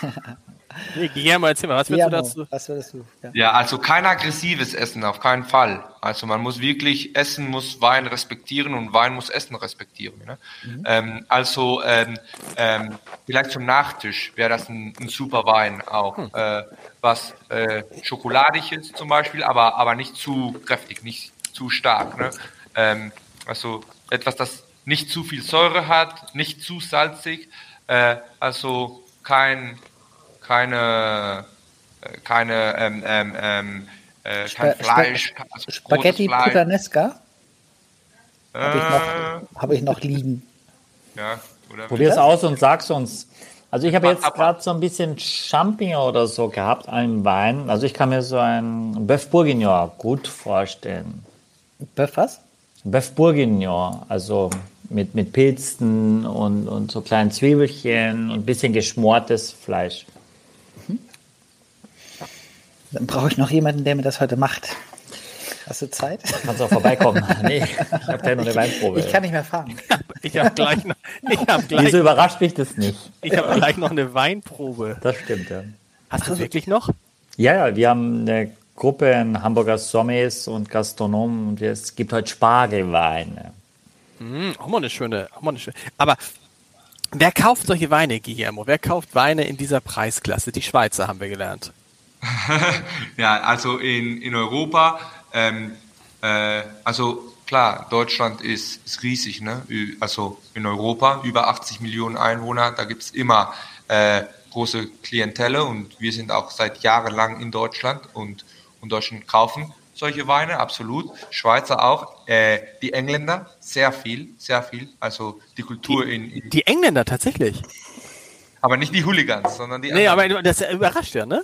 [LAUGHS] Nee, Guillermo, erzähl mal, was willst Ja, du dazu? was würdest du? Ja. Ja, also kein aggressives Essen, auf keinen Fall. Also man muss wirklich, Essen muss Wein respektieren und Wein muss Essen respektieren. Ne? Ähm, also ähm, ähm, vielleicht zum Nachtisch wäre das ein, ein super Wein auch. Äh, was äh, schokoladig ist zum Beispiel, aber, aber nicht zu kräftig, nicht zu stark. Ne? Ähm, also etwas, das nicht zu viel Säure hat, nicht zu salzig, äh, also kein keine, äh, keine, ähm, ähm, ähm, äh, kein Spa- Fleisch, also Spaghetti Fleisch. Puttanesca habe ich, Äh, noch- hab ich noch liegen. ja, oder Probier's aus und sag's uns. Also ich habe jetzt gerade so ein bisschen Champignon oder so gehabt, einen Wein. Also ich kann mir so einen Bœuf Bourguignon gut vorstellen. Böff was? Bœuf Bourguignon, also mit, mit Pilzen und, und so kleinen Zwiebelchen und ein bisschen geschmortes Fleisch. Dann brauche ich noch jemanden, der mir das heute macht. Hast du Zeit? Kannst auch vorbeikommen. [LAUGHS] nee, ich habe gleich noch eine Weinprobe. Ich kann nicht mehr fahren. [LAUGHS] Ich habe gleich, noch- ich hab gleich, Wieso überrascht mich das nicht? ich hab gleich noch eine Weinprobe. Das stimmt, ja. Hast du wirklich noch? Ja, ja, wir haben eine Gruppe in Hamburger Sommets und Gastronomen und es gibt heute Spargelweine. Hm, auch mal eine schöne, auch mal eine schöne. Aber wer kauft solche Weine, Guillermo? Wer kauft Weine in dieser Preisklasse? Die Schweizer haben wir gelernt. [LAUGHS] Ja, also in, in Europa, ähm, äh, also klar, Deutschland ist, ist riesig, ne? Also in Europa, über 80 Millionen Einwohner, da gibt's immer äh, große Klientelle und wir sind auch seit Jahren lang in Deutschland und, und Deutschen kaufen solche Weine, absolut. Schweizer auch, äh, die Engländer, sehr viel, sehr viel. Also die Kultur in, in Die Engländer tatsächlich. aber nicht die Hooligans, sondern die Nee, anderen. aber das überrascht ja, ne?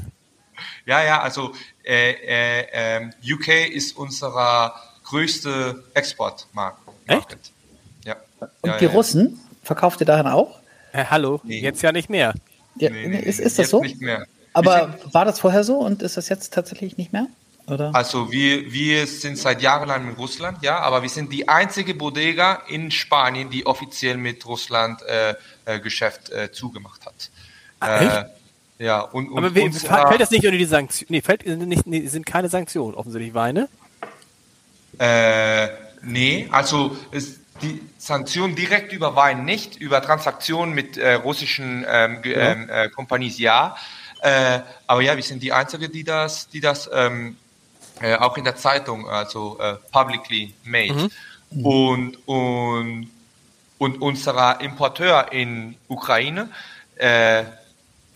Ja, ja, also äh, äh, ähm, UK ist unser größte Exportmarkt. Echt? Ja. Und ja, die ja. Russen verkauft ihr darin auch? Äh, hallo, Nee. jetzt ja nicht mehr. Ja, Nee, nee, ist, ist das jetzt so? Nicht mehr. Aber war das vorher so und ist das jetzt tatsächlich nicht mehr? Oder? also wir, wir sind seit Jahren lang mit Russland, ja, aber wir sind die einzige Bodega in Spanien, die offiziell mit Russland äh, äh, Geschäft äh, zugemacht hat. echt? Ja, und, und Aber wie, unserer- fällt das nicht unter die Sanktionen? Nee, fällt, nicht, nee, sind keine Sanktionen offensichtlich Weine. Äh, nee, also es, die Sanktionen direkt über Wein nicht, über Transaktionen mit äh, russischen ähm, ähm, äh, Companies ja. Äh, aber ja, wir sind die Einzige, die das, die das ähm, äh, auch in der Zeitung, also äh, publicly made. Und, und, und unser Importeur in Ukraine, äh,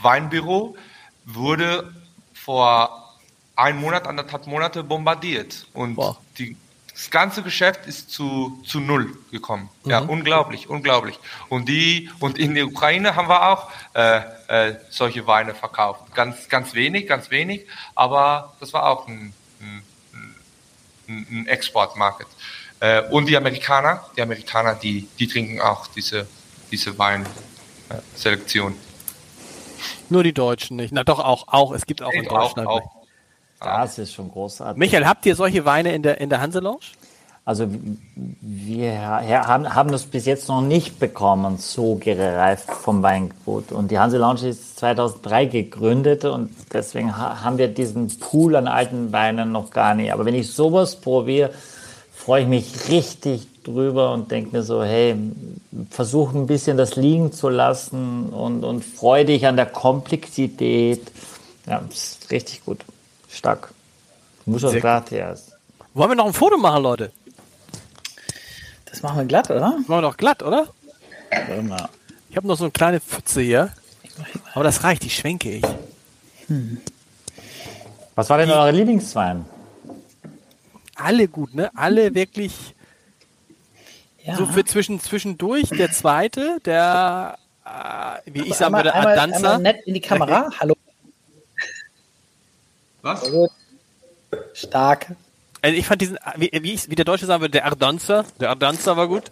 Weinbüro, wurde vor ein Monat, anderthalb Monate bombardiert. Und die, das ganze Geschäft ist zu, zu null gekommen. Ja, unglaublich, unglaublich. Und die, und in der Ukraine haben wir auch äh, äh, solche Weine verkauft. Ganz, ganz wenig, ganz wenig, aber das war auch ein, ein, ein, ein Exportmarket. Äh, und die Amerikaner, die Amerikaner, die, die trinken auch diese, diese Weinselektion. Nur die Deutschen nicht. Na doch, auch, auch. Es gibt auch in Auch, Deutschland. auch. Das ist schon großartig. Michael, habt ihr solche Weine in der, in der Hanse Lounge? Also wir ha- haben, haben das bis jetzt noch nicht bekommen, so gereift vom Weingut. Und die Hanse Lounge ist 2003 gegründet und deswegen ha haben wir diesen Pool an alten Weinen noch gar nicht. Aber wenn ich sowas probiere, freue ich mich richtig drüber und denke mir so, hey, versuch ein bisschen das liegen zu lassen und, und freu dich an der Komplexität. Ja, ist richtig gut. Stark. Muchas Sehr gracias. Wollen wir noch ein Foto machen, Leute? Das machen wir glatt, oder? Machen wir doch glatt, oder? Warte mal. Ich habe noch so eine kleine Pfütze hier. Aber das reicht, die schwenke ich. Was war denn euer Lieblingswein? Alle gut, ne? Alle wirklich Ja. so für zwischen, zwischendurch. Der zweite, der, äh, wie ich sagen einmal, würde, einmal, Adanza. einmal nett in die Kamera. Hallo. Was? Stark. Also ich fand diesen, wie, wie, ich, wie der Deutsche sagen würde, der Ardanza, der Ardanza war gut.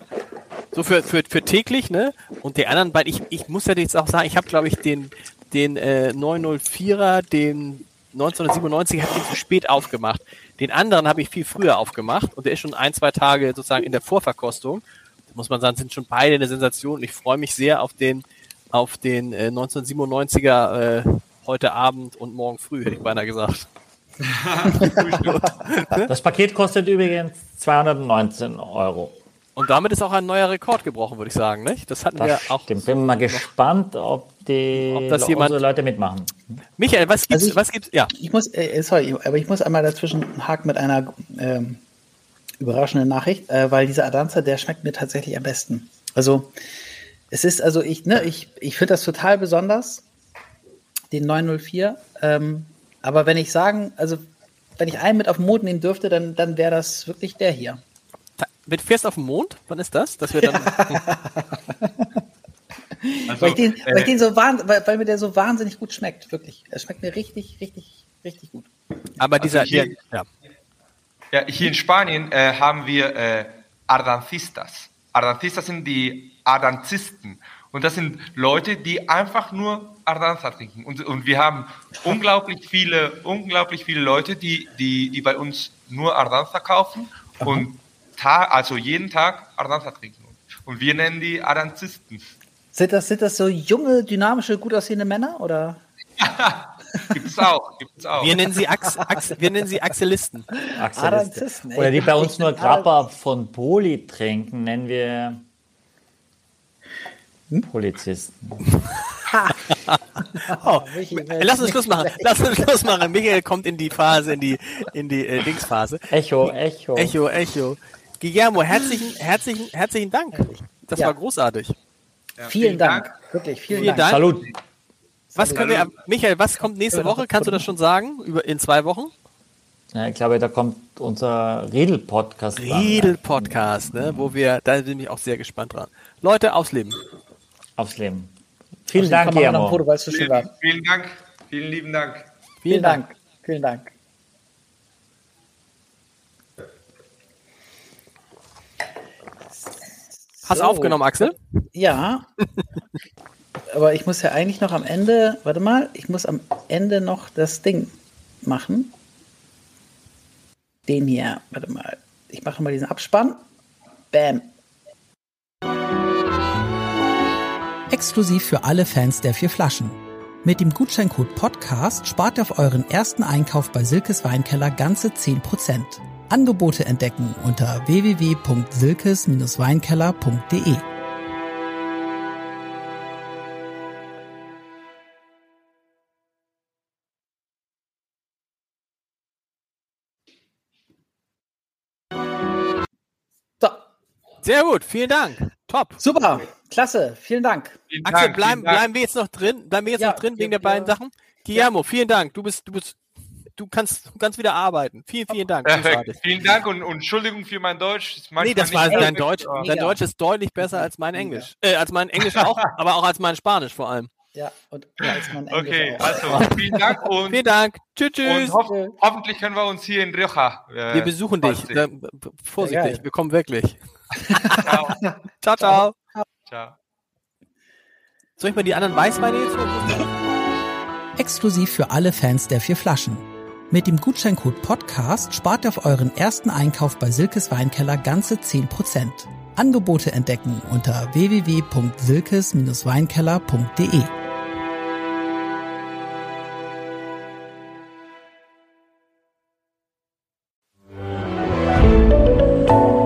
So für, für, für täglich, ne? Und die anderen beiden, ich, ich muss ja jetzt auch sagen, ich habe, glaube ich, den, den äh, 904er, den 1997 habe ich zu spät aufgemacht. Den anderen habe ich viel früher aufgemacht und der ist schon ein, zwei Tage sozusagen in der Vorverkostung. Da muss man sagen, sind schon beide eine Sensation und ich freue mich sehr auf den, auf den äh, 1997er äh, heute Abend und morgen früh, hätte ich beinahe gesagt. [LAUGHS] Das Paket kostet übrigens 219 Euro. Und damit ist auch ein neuer Rekord gebrochen, würde ich sagen. Nicht? Das hatten Das wir auch. stimmt. Bin mal gespannt, ob die Ob das unsere jemand- Leute mitmachen. Michael, was gibt's? Also ich- was gibt's? Ja, Ich muss, äh, sorry, aber ich muss einmal dazwischen haken mit einer ähm, überraschenden Nachricht, äh, weil dieser Adanza, der schmeckt mir tatsächlich am besten. Also es ist, also ich, ne, ich, ich finde das total besonders, den 904. Ähm, aber wenn ich sagen, also wenn ich einen mit auf den Mond nehmen dürfte, dann, dann wäre das wirklich der hier. Mit fährst auf den Mond? Wann ist das? Dass wir dann. [LAUGHS] Also, Weil ich den, weil, ich äh, den so weil, weil mir der so wahnsinnig gut schmeckt, wirklich. Er schmeckt mir richtig, richtig, richtig gut. Aber dieser, hier- der, ja. Ja, hier in Spanien äh, haben wir äh, Ardancistas. Ardancistas sind die Ardanzisten. Und das sind Leute, die einfach nur Ardanza trinken. Und, und wir haben unglaublich viele, unglaublich viele Leute, die, die, die bei uns nur Ardanza kaufen und ta also jeden Tag Ardanza trinken. Und wir nennen die Ardanzisten. Sind das, sind das so junge, dynamische, gut aussehende Männer? Oder? [LAUGHS] Gibt es auch, gibt es auch. Wir nennen sie Ax, Ax, wir nennen sie Axelisten. Axeliste. Aranzisten, ey. Oder die bei uns nur Grappa von Poli trinken, nennen wir Hm? Polizisten. [LAUGHS] Oh, lass uns Schluss machen. Lass uns Schluss machen. Michael kommt in die Phase, in die, in die äh, Dingsphase. Echo, Echo. Echo, Echo. Guillermo, herzlichen, herzlichen, herzlichen Dank. Das Ja. war großartig. Ja, Vielen Dank. Wirklich, vielen, Vielen Dank. Dank. Salut. Was können wir, Michael, was kommt nächste Woche? Kannst du das schon sagen? Über, in zwei Wochen? Ja, ich glaube, da kommt unser Riedel-Podcast. dran. Riedel-Podcast, ne, wo wir, da bin ich auch sehr gespannt dran. Leute, aufs Leben. Aufs Leben. Vielen Dank, Guillermo. Foto, weil es so schön war. Vielen, vielen Dank. Vielen lieben Dank. Vielen Dank. Vielen Dank. Hast So. aufgenommen, Axel? Ja. [LAUGHS] Aber ich muss ja eigentlich noch am Ende, warte mal, ich muss am Ende noch das Ding machen. Den hier, warte mal. Ich mache mal diesen Abspann. Bam. Exklusiv für alle Fans der vier Flaschen. Mit dem Gutscheincode Podcast spart ihr auf euren ersten Einkauf bei Silkes Weinkeller ganze 10%. Angebote entdecken unter www.silkes-weinkeller.de. So, Sehr gut, vielen Dank. Top. super. Klasse. Vielen Dank. Vielen Axel, Dank, bleiben, vielen Dank. bleiben wir jetzt noch drin? Bleiben wir jetzt Ja, noch drin wegen der beiden. Sachen? Guillermo, vielen Dank. Du bist, du bist, du kannst, du kannst wieder arbeiten. Vielen, vielen Dank. Perfekt. Vielen Dank und, und Entschuldigung für mein Deutsch. Ist Nee, das war nicht dein perfekt, Deutsch. aber- Dein Mega. Deutsch ist deutlich besser als mein Englisch. Äh, als mein Englisch [LAUGHS] auch, aber auch als mein Spanisch vor allem. Ja, und ja, ist mein Englisch Okay, auch. also [LAUGHS] vielen Dank und, Vielen Dank. Tschüss, und tschüss. hoff, hoffentlich können wir uns hier in Rioja. Äh, Wir besuchen dich. Da, vorsichtig, geil. wir kommen wirklich. Ciao. [LAUGHS] Ciao, ciao. Ciao. Soll ich mal die anderen Weißweine jetzt holen? Exklusiv für alle Fans der vier Flaschen. Mit dem Gutscheincode Podcast spart ihr auf euren ersten Einkauf bei Silkes Weinkeller ganze 10%. Angebote entdecken unter www.silkes-weinkeller.de.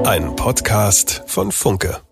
Ein Podcast von Funke.